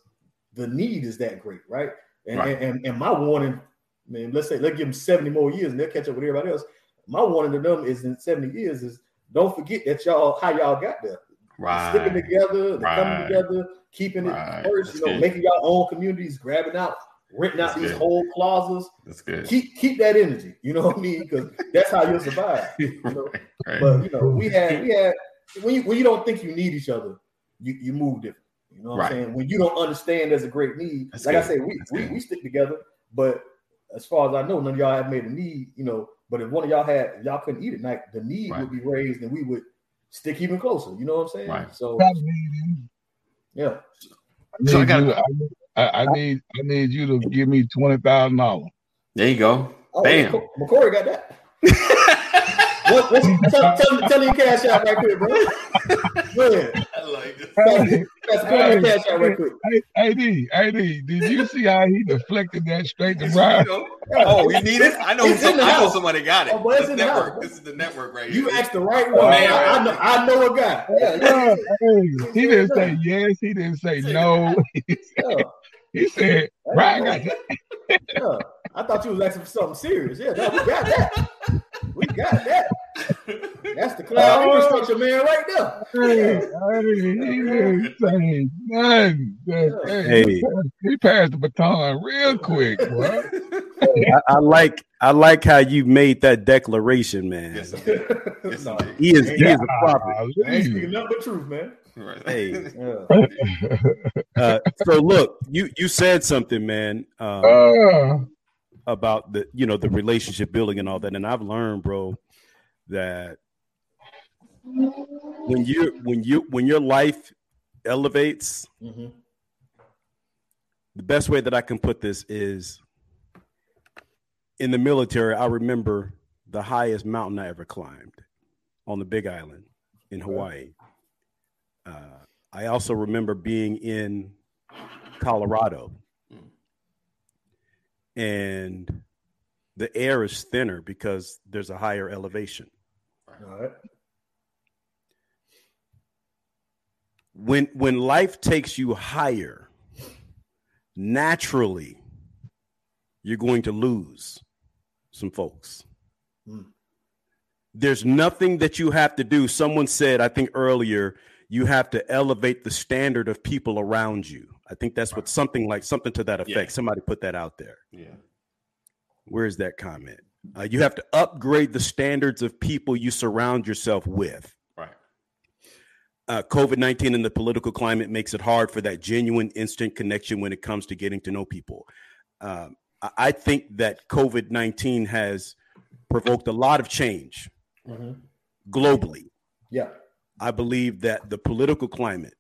the need is that great, right? And Right. and, and, my warning, man, let's say let's give them 70 more years and they'll catch up with everybody else. My warning to them is in 70 years is don't forget that y'all how y'all got there. Right. Sticking together, Right. coming together, keeping Right. it first, That's you know, good. making your own communities, grabbing out, renting out That's these good. whole plazas. That's good. Keep keep that energy, you know what I mean? Because that's how you'll survive. You know? right. right. But you know, we had we had when you when you don't think you need each other, you, you move different. You know what Right. I'm saying? When you don't understand there's a great need, That's like I good. said, we, That's we good. we stick together, but as far as I know, none of y'all have made a need, you know. But if one of y'all had y'all couldn't eat at night, the need Right. would be raised and we would stick even closer. You know what I'm saying? Right. So yeah. So I got- to- I, I need I need you to give me twenty thousand dollars. there you go. Oh, Bam. McCory got that. What, what's, tell, tell, tell your cash out right quick, bro. Go ahead. I like this. That's Hey, cash out right quick. AD, AD, did you see how he deflected that straight to Brian? Oh, you need it? I know. It's Some, I know house. somebody got it. Oh, boy, it's this the network. house. This is the network right You here. asked the right oh, one. Man, I, I know, I know a guy. Yeah, yeah, Hey, he didn't say yes, he didn't say no. He said, Brian got that. Yeah. I thought you was asking for something serious. Yeah, no, we got that. We got that. That's the cloud Oh. infrastructure man right there. Hey, hey, he didn't say. Hey, Hey. He, passed, the baton real quick, boy. I, I like I like how you made that declaration, man. Yes, indeed. Yes, no. He is he is a prophet. I ain't speaking nothing but truth, man. Right. Hey. Yeah. Uh, so look, you you said something, man, um, Uh, about the you know the relationship building and all that, and I've learned, bro, that when you when you when your life elevates, Mhm. the best way that I can put this is in the military, I remember the highest mountain I ever climbed on the Big Island in Hawaii. Uh, I also remember being in Colorado, and the air is thinner because there's a higher elevation. All right. when when life takes you higher, naturally, you're going to lose some folks. Mm. There's nothing that you have to do. Someone said, I think earlier, you have to elevate the standard of people around you. I think that's what something like something to that effect. Yeah. Somebody put that out there. Yeah. Where's that comment? Uh, you have to upgrade the standards of people you surround yourself with. Right. Uh, COVID 19 and the political climate makes it hard for that genuine instant connection when it comes to getting to know people. Um, I- think that COVID 19 has provoked a lot of change Mhm. globally. Yeah. I believe that the political climate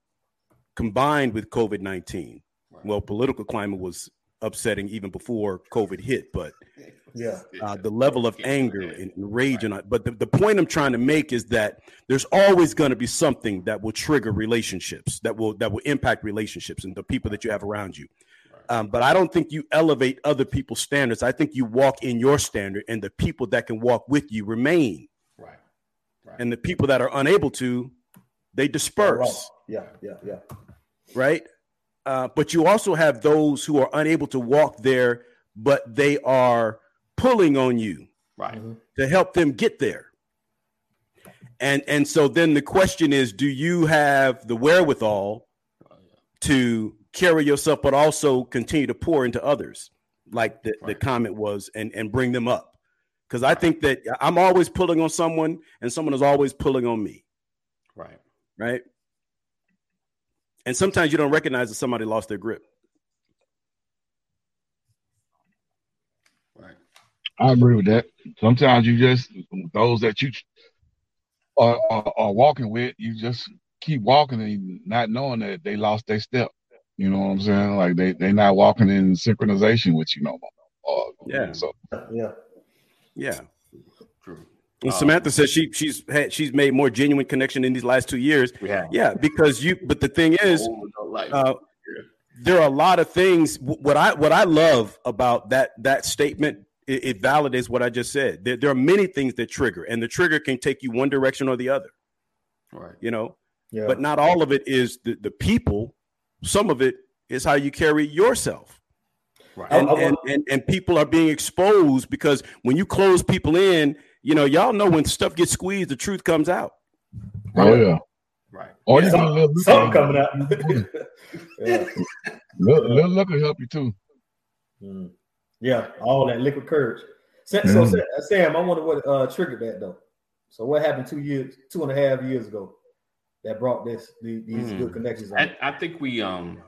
combined with COVID 19, Right. well, political climate was upsetting even before COVID hit, but Yeah. uh, the level of anger and rage. And I, but the, the point I'm trying to make is that there's always going to be something that will trigger relationships that will that will impact relationships and the people that you have around you. Um, but I don't think you elevate other people's standards. I think you walk in your standard, and the people that can walk with you remain, Right. Right. and the people that are unable to, they disperse. Yeah. Yeah. Yeah. right? Uh, but you also have those who are unable to walk there, but they are pulling on you right. Mm-hmm. to help them get there. And and so then the question is, do you have the wherewithal to carry yourself, but also continue to pour into others, like the, the comment was, and and bring them up? Because I think that I'm always pulling on someone, and someone is always pulling on me, Right. right? And sometimes you don't recognize that somebody lost their grip. Right. I agree with that. Sometimes you just those that you are, are, are walking with, you just keep walking and not knowing that they lost their step. You know what I'm saying? Like they they're not walking in synchronization with you no more. Or, Yeah. So Yeah. Yeah. True. And Um, Samantha says she she's had she's made more genuine connection in these last two years. We have. Yeah, because you. But the thing is, Whole adult life. uh, there are a lot of things. What I what I love about that that statement, it, it validates what I just said. There, there are many things that trigger, and the trigger can take you one direction or the other. right. You know, Yeah. but not all of it is the the people. Some of it is how you carry yourself. Right. And, and, and and people are being exposed because when you close people in, you know, y'all know when stuff gets squeezed, the truth comes out. oh yeah. right. Or you Some- get little Something coming out. yeah. Little, little liquor help you too. Mm. Yeah. All that liquid courage. So, Mm. Sa- Sam, I wonder what uh, triggered that though. So, what happened two years, two and a half years ago, that brought this the, these Mm. good connections? I, I think we um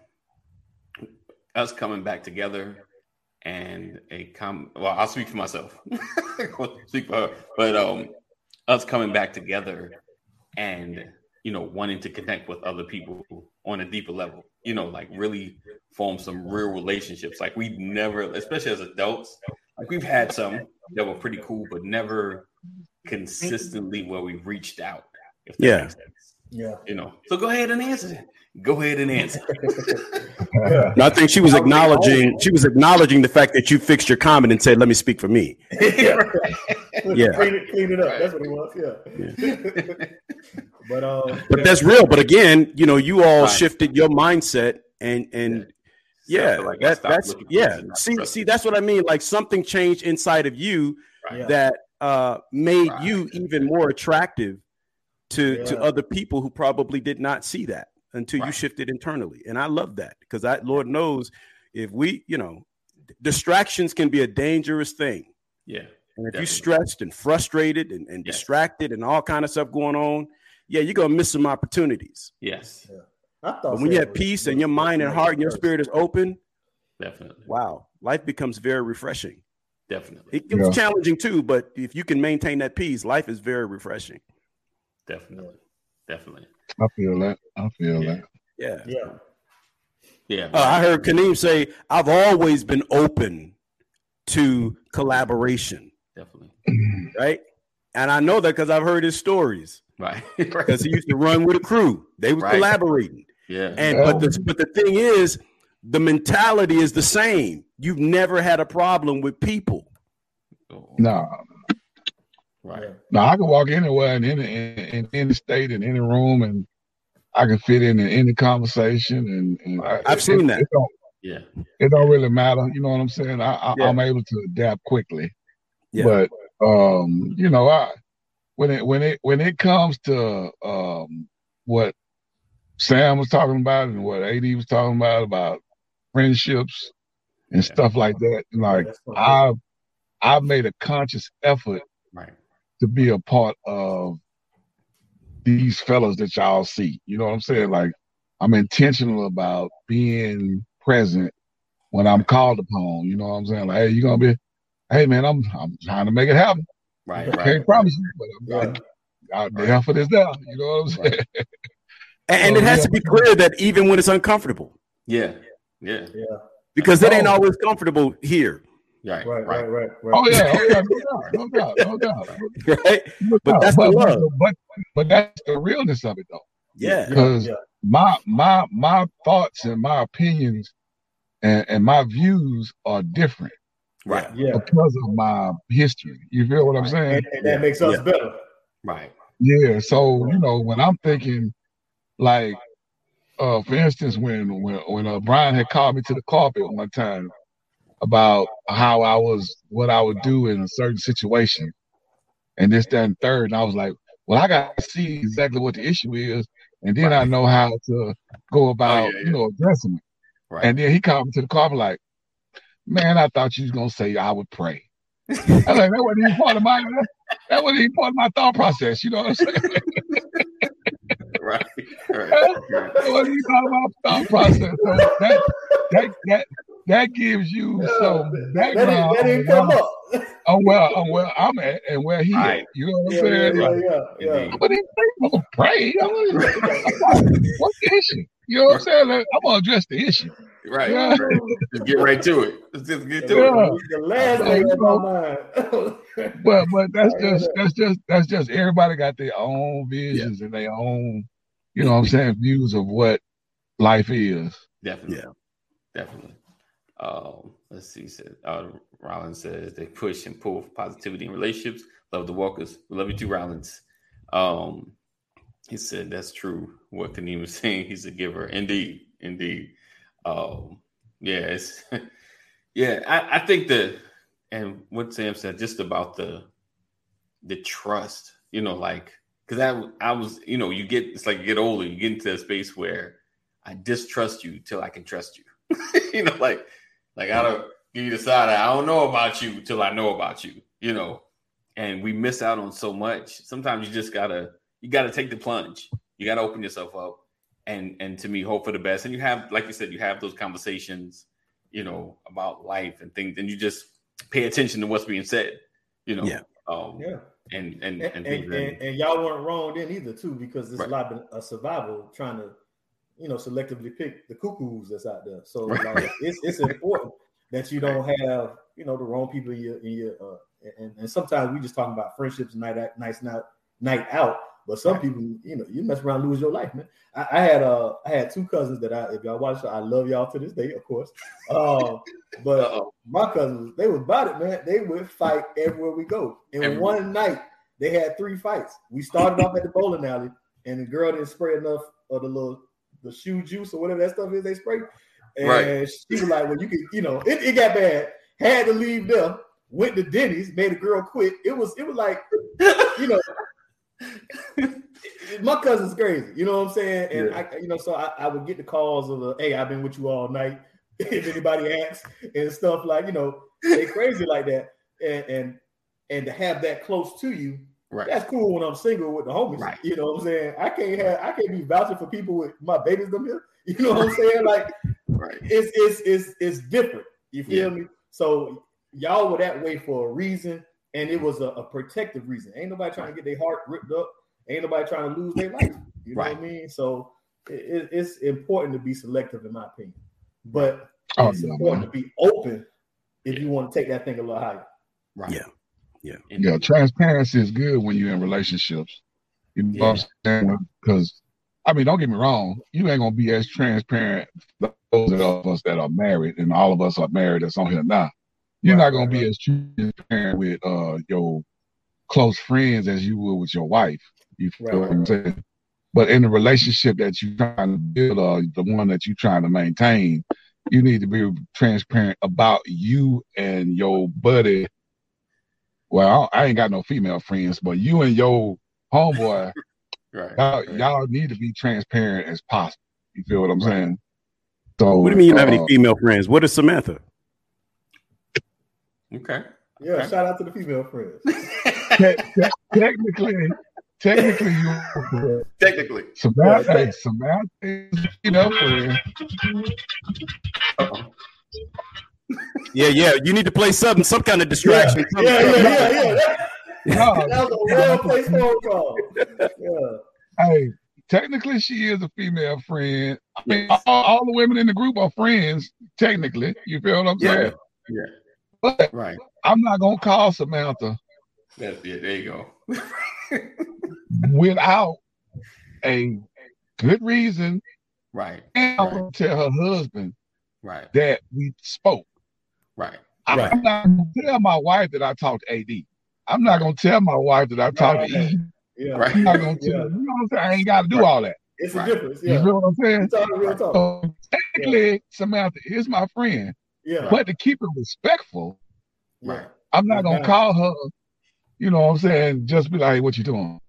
us coming back together and a com well I'll speak for myself. Speak for her. But um us coming back together and you know wanting to connect with other people on a deeper level you know like really form some real relationships. Like we never especially as adults like we've had some that were pretty cool but never consistently where we've reached out if that Yeah. makes sense yeah. you know so go ahead and answer that go ahead and answer yeah. I think she was acknowledging she was acknowledging the fact that you fixed your comment and said, "Let me speak for me." yeah. Yeah. Clean it, clean it up. That's what it was. Yeah. but um, But that's real. But again, you know, you all Right. shifted your mindset and and So I yeah, like I that, that's yeah. it and not See, see, that's what I mean. Like something changed inside of you Yeah. that uh made Right. you even more attractive to to other people who probably did not see that until you shifted internally. And I love that because I Lord knows if we, you know, distractions can be a dangerous thing. yeah And if Definitely. you're stressed and frustrated and, and Yes. distracted and all kind of stuff going on, yeah, you're gonna miss some opportunities. yes I thought But when you have peace and your mind and heart and your spirit is open, definitely wow, life becomes very refreshing. definitely It, it was Yeah. challenging too, but if you can maintain that peace, life is very refreshing. Definitely definitely I feel that. I feel Yeah. that. Yeah. Yeah. yeah Uh, I heard Kaneem say, I've always been open to collaboration, definitely right? And I know that because I've heard his stories. right Because he used to run with a crew. They was Right. collaborating. yeah And but the but the thing is, the mentality is the same. You've never had a problem with people. Oh, No, right no, I can walk anywhere in any in, in any state in any room, and I can fit in in any conversation, and, and I, I've seen it, that. It don't, Yeah. it don't really matter. You know what I'm saying? I, I Yeah. I'm able to adapt quickly, Yeah. but um, you know, I when it when it when it comes to um what Sam was talking about and what AD was talking about about friendships and Yeah. stuff like that, like That's something I've I've made a conscious effort Right. To be a part of these fellas that y'all see. You know what I'm saying? Like I'm intentional about being present when I'm called upon. You know what I'm saying? Like, hey, you gonna be hey man, I'm I'm trying to make it happen. Right. I Right. can't promise you, but I'm, Yeah. I, I, the effort is there. You know what I'm saying? And, and So, it has yeah. to be clear that even when it's uncomfortable, Yeah. Yeah. Yeah. Because it ain't always comfortable here, Right. Right, Right. right, right, right. Oh yeah, oh yeah, no doubt, no doubt, no doubt. right? No But doubt. that's the but, love. but but that's the realness of it though. Yeah. Yeah, because yeah. my my my thoughts and my opinions and, and my views are different Right. Yeah. because of my history. You feel what I'm saying? And, and that makes us Yeah. better. Right. Yeah. So you know when I'm thinking like uh for instance when when when uh, Brian had called me to the carpet one time about how I was what I would do in a certain situation and this that and third and I was like well I got to see exactly what the issue is and then I know how to go oh, about yeah, you know addressing it. Right. And then he called me to the carpet like, man, I thought you was gonna say I would pray. I was like, that wasn't even part of my that wasn't even part of my thought process. You know what I'm saying? right. Right. that wasn't even part of my thought process. So that that that that gives you oh, some that, that, background that on didn't come where, up. on where on where I'm at and where he Right. at. You know what I'm Yeah, yeah, saying? yeah, Like, yeah, yeah. Indeed. but he I'm gonna pray. I'm gonna, what's the issue? You know what I'm saying? Like, I'm gonna address the issue. Right. Yeah. right. Just get right to it. Let's just get to Yeah. it. The last thing you on my mind. But but that's just that's just that's just everybody got their own visions and their own, you know what I'm saying, views of what life is. Definitely. Yeah. Definitely. Um, let's see. Said uh, Rollins says they push and pull for positivity in relationships. Love the Walkers. We love you too, Rollins. Um, he said that's true. What Kaneem was saying. He's a giver. Indeed. Indeed. Um, yeah, yeah, I, I think the and what Sam said just about the the trust, you know, like because I I was, you know, you get it's like you get older, you get into a space where I distrust you till I can trust you. you know, like like I don't give you the decide I don't know about you till I know about you, you know. And we miss out on so much. Sometimes you just gotta you gotta take the plunge. You gotta open yourself up and and to me hope for the best. And you have, like you said, you have those conversations, you know, about life and things, and you just pay attention to what's being said, you know. Yeah. Um Yeah. and and And, and, and, and, and y'all weren't wrong then either, too, because it's Right. a lot of a survival trying to, you know, selectively pick the cuckoos that's out there. So like, it's it's important that you don't have, you know, the wrong people in your in your uh, and, and sometimes we just talking about friendships night out, nights night night out. But some people, you know, you mess around, lose your life, man. I, I had uh I had two cousins that I if y'all watch, I love y'all to this day, of course. Um, but Uh-oh. my cousins, they was about it, man. They would fight everywhere we go. And Everywhere. one night they had three fights. We started off at the bowling alley, and the girl didn't spray enough of the little the shoe juice or whatever that stuff is they spray. And Right. she was like, Well, you could, you know, it, it got bad. Had to leave there, went to Denny's, made a girl quit. It was it was like, you know, my cousin's crazy. You know what I'm saying? And I, you know, so I, I would get the calls of, the, "Hey, I've been with you all night." if anybody asks and stuff like, you know, they crazy like that, and and and to have that close to you, Right. that's cool when I'm single with the homies. Right. You know what I'm saying? I can't have, I can't be vouching for people with my babies them here. You know what I'm saying? Like, Right. it's it's it's it's different. You feel Yeah. me? So y'all were that way for a reason, and it was a, a protective reason. Ain't nobody trying to get their heart ripped up. Ain't nobody trying to lose their life. You know Right. what I mean? So it, it- it's important to be selective, in my opinion. But Oh, it's yeah, important man. to be open if you want to take that thing a little higher. Right. Yeah. Yeah. Yeah, transparency is good when you're in relationships. You know what I'm saying? Because I mean, don't get me wrong, you ain't gonna be as transparent those of us that are married, and all of us are married that's on here now. You're Right, not gonna be right. as transparent with uh your close friends as you would with your wife. You feel Right, what I'm saying? But in the relationship that you're trying to build or the one that you're trying to maintain, you need to be transparent about you and your buddy. Well, I ain't got no female friends, but you and your homeboy, Right. y'all, right. y'all need to be transparent as possible. You feel what I'm saying? So What do you mean you don't have any uh, female friends? What is Samantha? Okay. Yeah, Okay. shout out to the female friends. te- te- technically, technically, you Technically. Samantha, hey, Samantha is female friend. Uh-oh. Yeah, yeah. You need to play something, some kind of distraction. Yeah, yeah, yeah, yeah. yeah. That, No, that was a well placed phone call. Yeah. hey, technically, she is a female friend. I mean, all, all the women in the group are friends. Technically, you feel what I'm Yeah. saying? Yeah. But Right. I'm not gonna call Samantha That's it. There you go. without a good reason, right. and I'm gonna tell her husband Right. that we spoke. Right. I'm Right. not gonna tell my wife that I talked to AD. I'm not gonna tell my wife that I talked to Right. E. Yeah. Right. I'm not gonna tell Yeah. you know what I'm saying. I ain't got to do all that. It's Right. a difference. You Yeah. feel what I'm saying? It's all real talk. So technically, Samantha is my friend, Yeah. but to keep it respectful, Right. I'm not gonna call her. You know what I'm saying? Just be like, "What you doing?"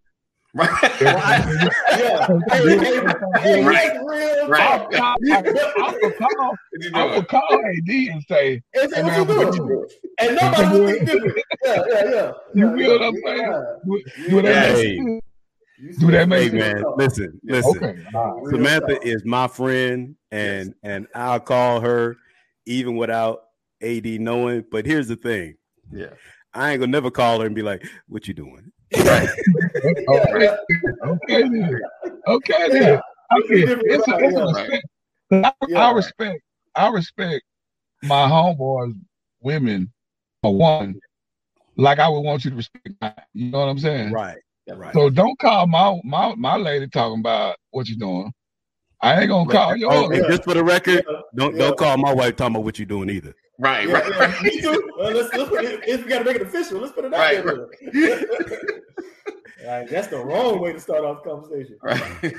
Right. Yeah. Hey, hey, hey, Right. real. Right. I'm gonna call. What you I'm gonna call AD and say, And say, Hey, what man, you what doing? And nobody will think different. Yeah, yeah, yeah. You yeah, feel what I'm saying? "Do, that Yeah. make Hey. Do that make Hey man, listen, listen. Okay, all right. Real Samantha talk. is my friend, and and I'll call her even without AD knowing. But here's the thing: Yeah. I ain't gonna never call her and be like, "What you doing?" Right. Oh, okay, okay then. Okay then. Okay, it's a, it's a respect. I, I respect. I respect my homeboys, women, for one, like I would want you to respect. mine. You know what I'm saying? Right, right. So don't call my my my lady talking about what you're doing. I ain't gonna call Oh, yours. and just for the record, don't Yeah. don't call my wife talking about what you're doing either. Right. Yeah, Right. yeah, me too. Well, let's, let's put it, if we got to make it official, let's put it out Right, there. Right, that's the wrong way to start off the conversation. Right.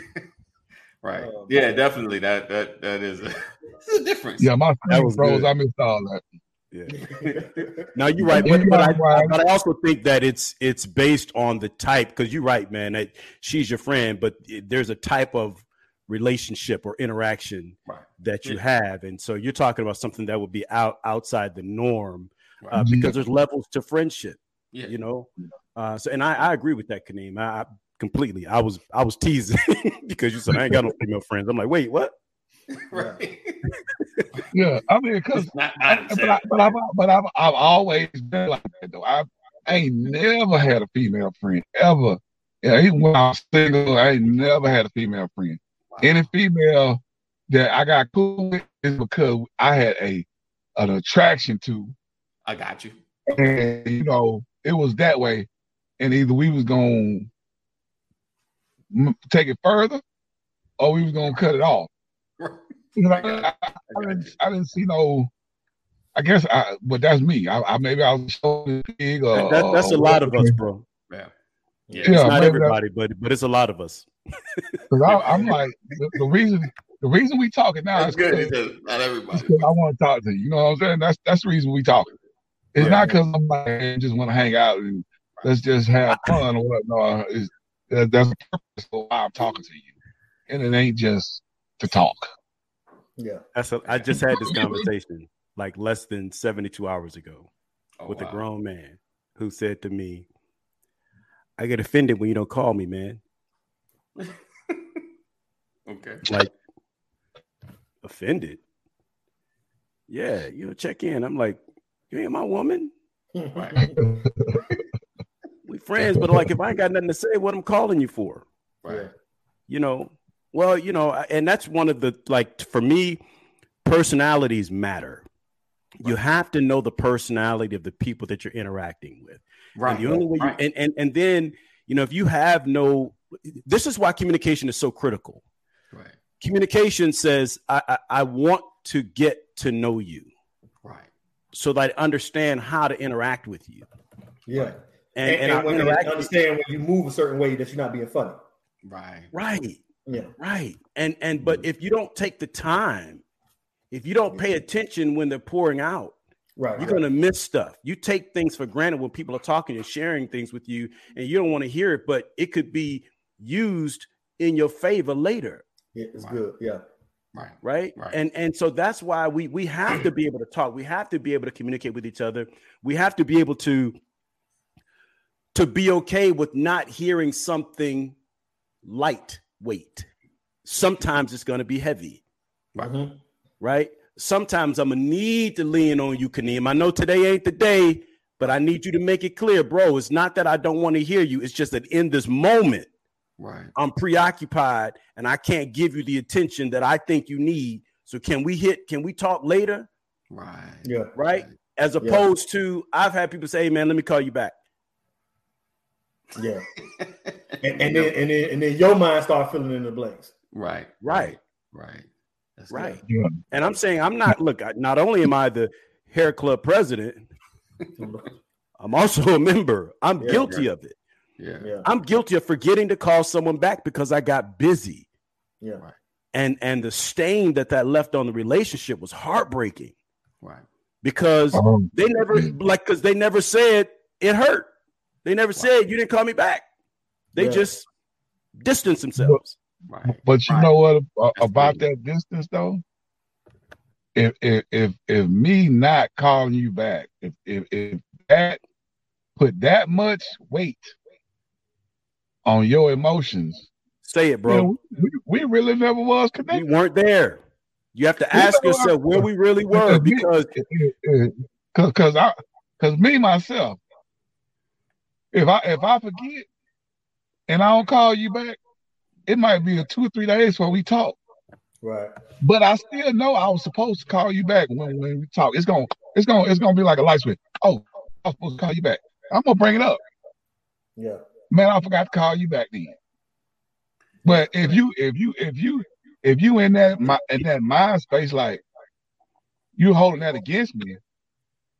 right. Um, yeah, definitely. That that that is a, it's a difference. Yeah, my That was screen froze. good. I missed all that. Yeah. Now you're right, but, but, I, but I also think that it's it's based on the type because you're right, man. That she's your friend, but there's a type of relationship or interaction Right. that you Yeah. have, and so you're talking about something that would be out outside the norm uh, Right. because there's levels to friendship, Yeah. you know. Uh, so, and I, I agree with that, Kaneem. I, I completely. I was I was teasing because you said I ain't got no female friends. I'm like, wait, what? right. Yeah, I mean, because It's not I- nonsense. but I, but I've but I've I've always been like that though. I I ain't never had a female friend ever. Yeah, even when I was single, I ain't never had a female friend. Any female that I got cool with is because I had a an attraction to, I got you. and you know, it was that way. And either we was gonna m- take it further, or we was gonna cut it off. You know, I I. I, I didn't. I didn't see no. I guess, I, but that's me. I, I maybe I was showing big. Or, That, that's a lot of us, bro. Yeah. Yeah, It's not everybody, but but it's a lot of us. Because I'm like the, the reason. The reason we talking now That's is good. because because Not everybody. I want to talk to you. You know what I'm saying? That's that's the reason we talking. It's Yeah. not because I'm like I just want to hang out and let's just have fun or what. No, it's, that, that's the purpose for why I'm talking to you, and it ain't just to talk. Yeah. That's a, I just had this conversation like less than 72 hours ago Oh, with a grown man who said to me, I get offended when you don't call me, man. Okay. Like, offended? Yeah, you know, check in. I'm like, you ain't my woman. Right. We friends, but like, if I ain't got nothing to say, what I'm calling you for? Right. you know well you know and that's one of the like for me personalities matter you have to know the personality of the people that you're interacting with Right. and the only way you right. and, and and then you know if you have no this is why communication is so critical right. communication says i i, I want to get to know you Right. so that i understand how to interact with you Yeah. and, And, and, and I when interact understand when you move a certain way that you're not being funny. Right. Right. Yeah. Right. And and but if you don't take the time, if you don't pay attention when they're pouring out, Right. you're right. gonna miss stuff. You take things for granted when people are talking and sharing things with you, and you don't want to hear it, but it could be used in your favor later, Yeah, it's Right. good. Yeah. Right. right? Right. And and so that's why we we have to be able to talk. We have to be able to communicate with each other. We have to be able to to be okay with not hearing something lightweight. Sometimes it's going to be heavy. Right. Mhm. right? Sometimes I'm gonna need to lean on you, Kaneem. I know today ain't the day, but I need you to make it clear, bro. It's not that I don't want to hear you. It's just that in this moment, Right. I'm preoccupied and I can't give you the attention that I think you need. So can we hit? Can we talk later? Right. Yeah. Right? As opposed to I've had people say, hey, man, let me call you back. Yeah. And, and then and then and then your mind start filling in the blanks. Right. Right. Right. That's Right. Yeah. And I'm saying I'm not look, I- not only am I the hair club president, I'm also a member. I'm Yeah, guilty yeah. of it. Yeah. Yeah. I'm guilty of forgetting to call someone back because I got busy. Yeah. And and the stain that that left on the relationship was heartbreaking Right. because Um, they never like because they never said it hurt. They never said you didn't call me back. They Yeah. just distanced themselves. Right. But you Right. know what uh, about brilliant. that distance though? If if if if me not calling you back, if if, if that put that much weight on your emotions, Say it, you bro. know, we, we really never was connected. we weren't there. You have to ask yourself where we really were because eh, eh, Cause, cause I, cause me myself, if I if I forget and I don't call you back, it might be a two or three days before we talk. Right. But I still know I was supposed to call you back when, when we talk. It's gonna it's gonna it's gonna be like a light switch. Oh, I was supposed to call you back. I'm gonna bring it up. Yeah. Man, I forgot to call you back then. But if you if you if you if you in that mi- in that mind space like you holding that against me,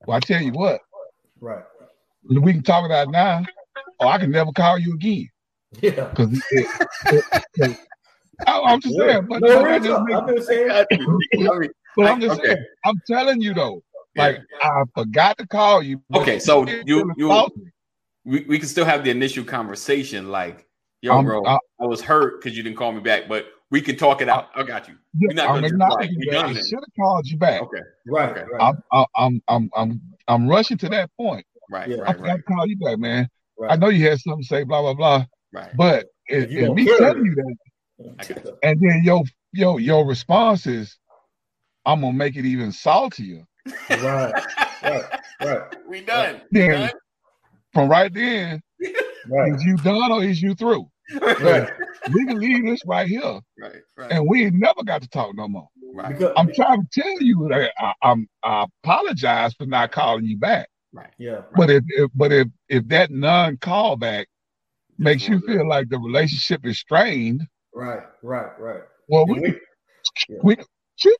well, I tell you what, Right. we can talk about it now, or I can never call you again. Yeah. Because I'm just Yeah. saying, but, No, but real I just talk. make- I've been saying I mean, but I- I'm just okay. saying, I'm telling you though, Yeah. like I forgot to call you. Okay, so you- you- salty. We, we can still have the initial conversation like, yo, I'm- bro, I- I was hurt because you didn't call me back, but we can talk it out. I got you. You're not I'm gonna just acknowledging like, we that. done I should have called you back. Okay. right. Okay. Right. I'm, I'm, I'm, I'm, I'm, I'm rushing to that point. Right. Yeah. I Right. forgot Right. to call you back, man. right. I know you had something to say, blah blah blah. Right. But if, If you if me carry telling you that, you. and then your your your response is, I'm gonna make it even saltier. Right. Right. Right. We done. Then Done? From right then, Right. is you done or is you through? Right. We can leave this right here, Right. Right. and we ain't never got to talk no more. Right. Because I'm trying to tell you that I, I'm I apologize for not calling you back. Right. yeah. But if, if but if if that non callback makes you feel like the relationship is strained, Right. Right. Right. well, we we- yeah. we shoot.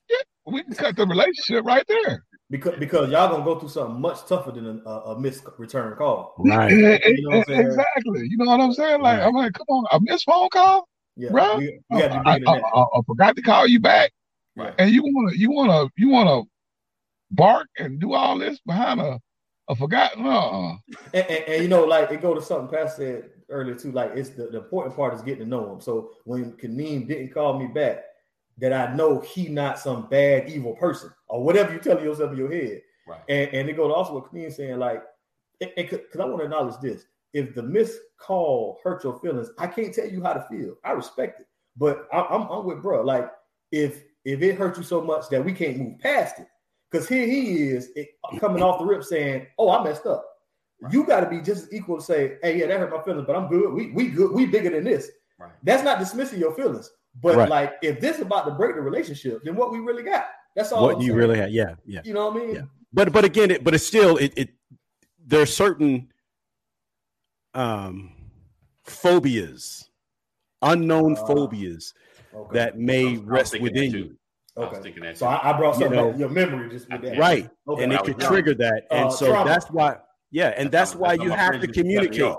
We can cut the relationship right there. Because because y'all gonna go through something much tougher than a, a missed return call. Right. You know what I'm saying? exactly. You know what I'm saying? Like Right. I'm like, come on, a missed phone call. Yeah. Bruh, We, we got I, I. I, I forgot to call you back, Right. and you wanna you wanna you wanna bark and do all this behind a a forgotten. Uh, And, and, and, you know, like it go to something Pat said earlier too. Like it's the, the important part is getting to know him. So when Kaneem didn't call me back, that I know he not some bad evil person or whatever you tell yourself in your head. Right. And and it go to also what Kaneem saying like, because I want to acknowledge this. If the missed call hurt your feelings, I can't tell you how to feel. I respect it, but I, I'm I'm with bro. Like if if it hurt you so much that we can't move past it, because here he is it, coming off the rip saying, "Oh, I messed up." You got to be just as equal to say, "Hey, yeah, that hurt my feelings, but I'm good. We we good. We bigger than this." Right. That's not dismissing your feelings, but Right. like if this is about to break the relationship, then what we really got? That's all. What I'm you saying. really have? Yeah. Yeah. You know what I mean? Yeah. But but again, it but it's still it it there's certain um phobias, unknown Ah, phobias Okay. that may I was rest thinking within that you. too. I was Okay. thinking that So. I, I brought You something know- back, your memory just with that. Right. Okay. And it could trigger that. And Uh, so trauma. that's why, yeah, and that's how- why how you have to used cut me communicate.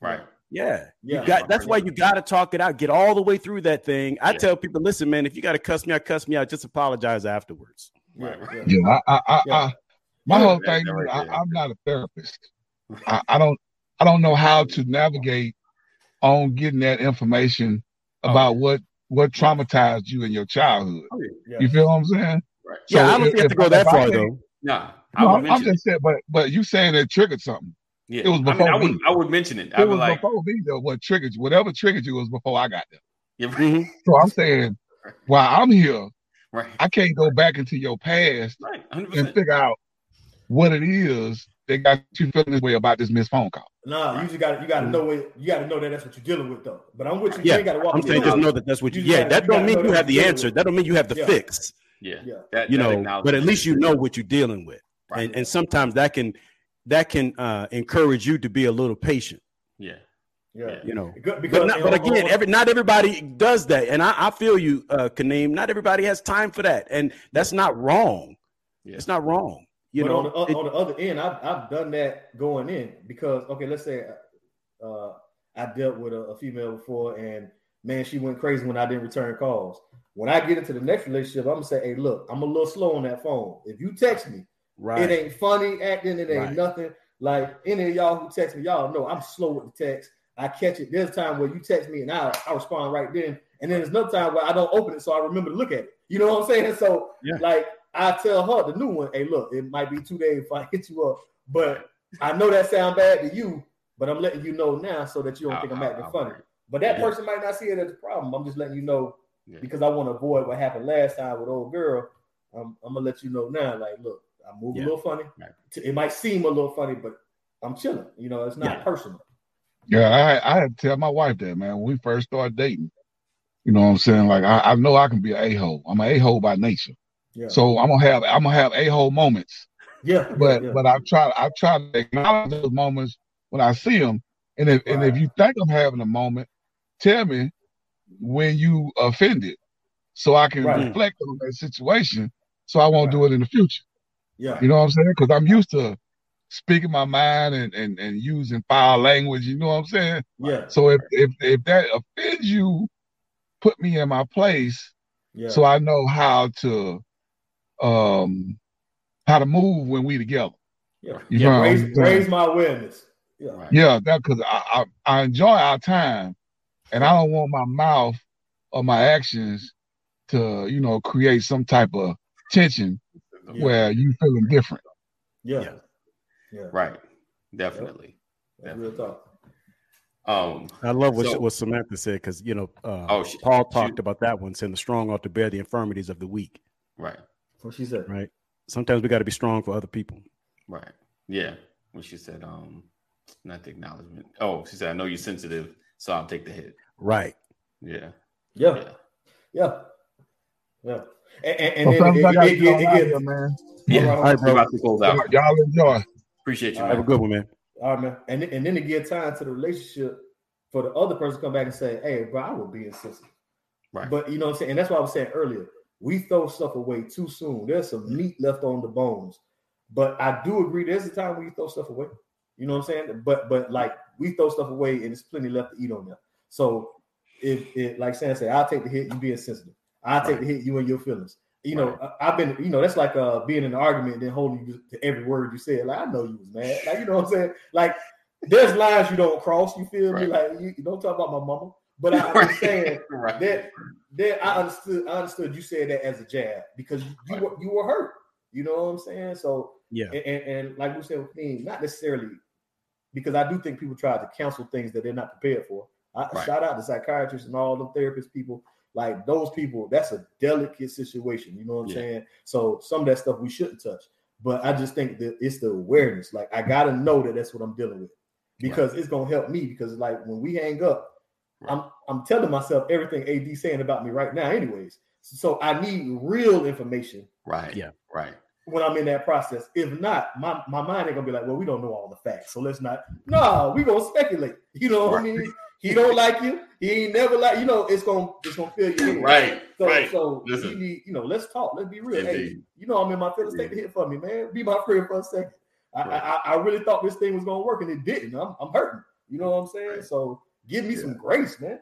Right. Yeah, Yeah. you got. That's why you got to talk it out. Get all the way through that thing. I Yeah. tell people, listen, man, if you got to cuss me out, cuss me out. Just apologize afterwards. Yeah, Right, yeah. Yeah, I, I, I, Yeah. I my whole thing that is I, I'm not a therapist. I, I don't I don't know how to navigate on getting that information Oh, about yeah. what what traumatized you in your childhood. Oh, yeah. Yeah. You feel what I'm saying? Right. Yeah, I don't if, think you have to go that far though. Nah. No, I'm, I'm just saying, but but you saying it triggered something. Yeah. It was I mean, before I would, me. I would mention it. It I'd be was like, before me though. What triggered you? Whatever triggered you was before I got there. yeah, right, Mhm. So I'm saying, while I'm here, right, I can't go back into your past right, hundred and percent. figure out what it is that got you feeling this way about this missed phone call. Nah, you just got to you got to know it. You got to know that that's what you're dealing with, though. But I'm with you. Yeah, you got to walk I'm saying just know that that's what you. You Yeah, gotta- that you don't mean you have the answer. dealing That don't mean you have the Yeah. fix. Yeah, Yeah. that, You that know, but at least you know what you're dealing with, Right. and and sometimes that can that can uh, encourage you to be a little patient. Yeah, Yeah. You know, Because, but not, but again, every not everybody does that, and I, I feel you, uh, Kaneem. Not everybody has time for that, and that's not wrong. yeah. It's not wrong. You but know, on the, it- on the other end, I've, I've done that going in because okay, let's say uh, I dealt with a, a female before, and man, she went crazy when I didn't return calls. When I get into the next relationship, I'm gonna say, hey, look, I'm a little slow on that phone. If you text me, right? it ain't funny acting, it ain't Right. nothing. Like any of y'all who text me, y'all know I'm slow with the text. I catch it. There's time where you text me and I I respond right then, and then there's another time where I don't open it, so I remember to look at it. You know what I'm saying? So Yeah. like I tell her the new one, hey, look, it might be two days if I hit you up, but I know that sound bad to you, but I'm letting you know now so that you don't think I'm acting funny. But that Yeah. person might not see it as a problem. I'm just letting you know Yeah. because I want to avoid what happened last time with old girl. I'm, I'm gonna let you know now. Like, look, I move Yeah. a little funny. Right. It might seem a little funny, but I'm chilling. You know, it's not Yeah. personal. Yeah, I I had to tell my wife that man when we first started dating. You know what I'm saying? Like I, I know I can be an a hole. I'm an a hole by nature. Yeah. So I'm gonna have I'm gonna have a hole moments. yeah, But yeah, but I've tried I've tried to acknowledge those moments when I see them. And if and if you think I'm having a moment, tell me when you offended, so I can Right. reflect on that situation, so I won't do it in the future. Yeah, You know what I'm saying? Because I'm used to speaking my mind and, and and using foul language. You know what I'm saying? yeah, So if if if that offends you, put me in my place yeah. so I know how to um how to move when we together. yeah. You yeah. know what I'm Raise, raise my awareness. Yeah, Right. Yeah, that because I, I I enjoy our time, and I don't want my mouth or my actions to you know create some type of tension Yeah. where you feeling different. yeah, Yeah. yeah. Right. Definitely. That's real talk. Um. I love what, So- what Samantha said because you know uh, Oh, she- Paul she- talked about that one, saying the strong ought to bear the infirmities of the weak. Right. What she said. Right. Sometimes we got to be strong for other people. Right. Yeah. When she said, um, not the acknowledgement. Oh, she said, I know you're sensitive, so I'll take the hit. Right. Yeah. Yeah, Yeah. yeah, yeah. And, and, and So then it, I it, it, get get- on out it gets man. Yeah. All All right, right, We're bro. about to close out. Y'all enjoy. Appreciate you, All man. Have a good one, man. All right, man. And, then- and then to give time to the relationship for the other person to come back and say, hey, bro, I would be insensitive. Right. But you know what I'm saying? And that's what I was saying earlier. We throw stuff away too soon. There's some meat left on the bones. But I do agree there's a time when you throw stuff away. You know what I'm saying? But but like we throw stuff away and there's plenty left to eat on there. So if it like Sam said, I'll take the hit, you be sensitive. I'll take Right. the hit, you and your feelings. You know, I, I've been, you know, that's like uh being in an argument and then holding you to every word you said. Like, I know you was mad. Like, you know what I'm saying? Like, there's lines you don't cross, you feel me? Like you, you don't talk about my mama. But I understand right. that that I understood. I understood you said that as a jab because you, you were you were hurt. You know what I'm saying? So Yeah. and, and, and like we said with me, not necessarily because I do think people try to cancel things that they're not prepared for. I Right. shout out to psychiatrists and all the therapist people. Like those people, that's a delicate situation. You know what I'm Yeah. saying? So some of that stuff we shouldn't touch. But I just think that it's the awareness. Like I gotta know that that's what I'm dealing with because it's gonna help me. Because like when we hang up, Right. I'm I'm telling myself everything AD saying about me right now, anyways. So I need real information Right. Yeah. Right. when I'm in that process. If not, my, my mind ain't gonna be like, well, we don't know all the facts, so let's not. No, we gonna speculate. You know what I mean? He don't like you. He ain't never like you know. It's gonna it's gonna feel you. anyway. Right. So right. so Listen. you need you know. Let's talk. Let's be real. Hey, you know I'm in my feelings. Take the hit for me, man. Be my friend for a second. I, Right. I I really thought this thing was gonna work and it didn't. I'm I'm hurting. You know what I'm saying? Right. So give me some grace, man.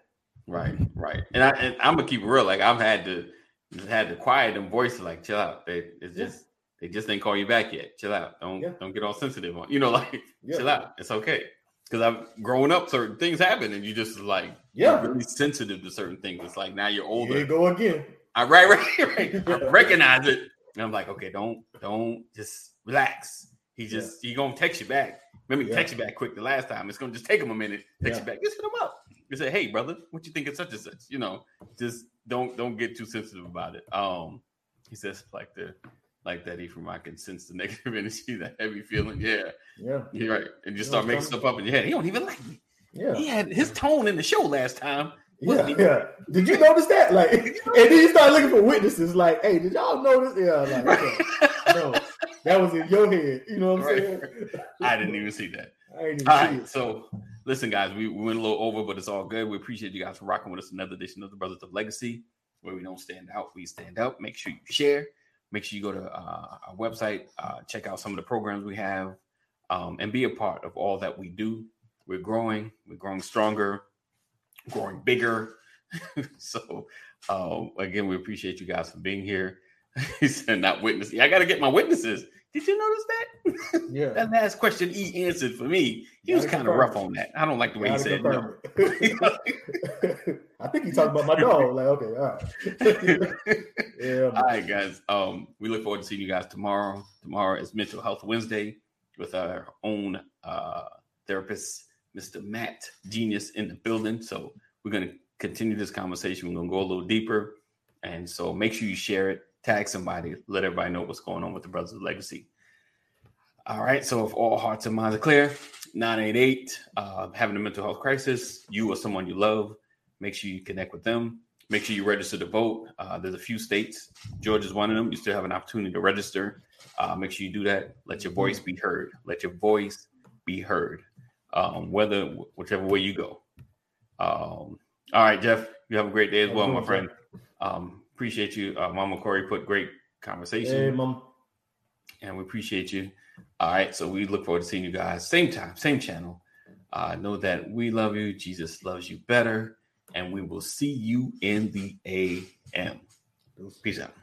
Right, right. And I and I'm gonna keep it real. Like I've had to just had to quiet them voices. Like chill out. They it's Yeah. just they just didn't call you back yet. Chill out. Don't Yeah. don't get all sensitive on. You know, like Yeah. chill out. It's okay. Because I've grown up, certain things happen, and you just like Yeah. really sensitive to certain things. It's like now you're Here older. you go again. I right, right, right. I recognize it. And I'm like, okay, don't, don't just relax. He just he gonna text you back. Remember, he Yeah. text you back quick the last time. It's gonna just take him a minute. Text Yeah. you back. Just hit him up. You say, hey, brother, what you think of such and such? You know, just don't don't get too sensitive about it. Um, he says like the like that Ephraim, I can sense the negative energy, that heavy feeling. Yeah, Yeah. you're right. And just You start making stuff up in your head. He don't even like me. Yeah. He had his tone in the show last time. Yeah, yeah. Did you notice that? Like, and then you start looking for witnesses. Like, hey, did y'all notice? Yeah, like, okay. no, that was in your head. You know what I'm Right. saying? I didn't even see that. I even All see right, it. so listen, guys, we, we went a little over, but it's all good. We appreciate you guys for rocking with us. Another edition of the Brothers of Legacy, where we don't stand out, we stand up. Make sure you share. Make sure you go to uh, our website, uh, check out some of the programs we have, um, and be a part of all that we do. We're growing. We're growing stronger, growing bigger. so um, again, we appreciate you guys for being here. he said, "Not witnessing." I got to get my witnesses. Did you notice that? Yeah. That last question he answered for me, he was kind of rough on that. I don't like the way he said no. I think he talked about my dog. Like, okay, all right. yeah, All right, guys. Um, we look forward to seeing you guys tomorrow. Tomorrow is Mental Health Wednesday with our own uh, therapist, Mr. Matt Genius, in the building. So we're going to continue this conversation. We're going to go a little deeper, and so make sure you share it, tag somebody, let everybody know what's going on with the Brothers of Legacy. All right. So if all hearts and minds are clear, 988, uh, having a mental health crisis, you or someone you love, make sure you connect with them. Make sure you register to vote. Uh, there's a few states. Georgia's one of them. You still have an opportunity to register. Uh, make sure you do that. Let your voice be heard. Let your voice be heard. Um, whether whichever way you go. Um, all right, Jeff. You have a great day as well, my friend. Um, appreciate you, uh, Mama Corey. Put great conversation Hey, mom. and we appreciate you. All right, so we look forward to seeing you guys same time, same channel. Uh, know that we love you. Jesus loves you better, and we will see you in the AM. Peace out.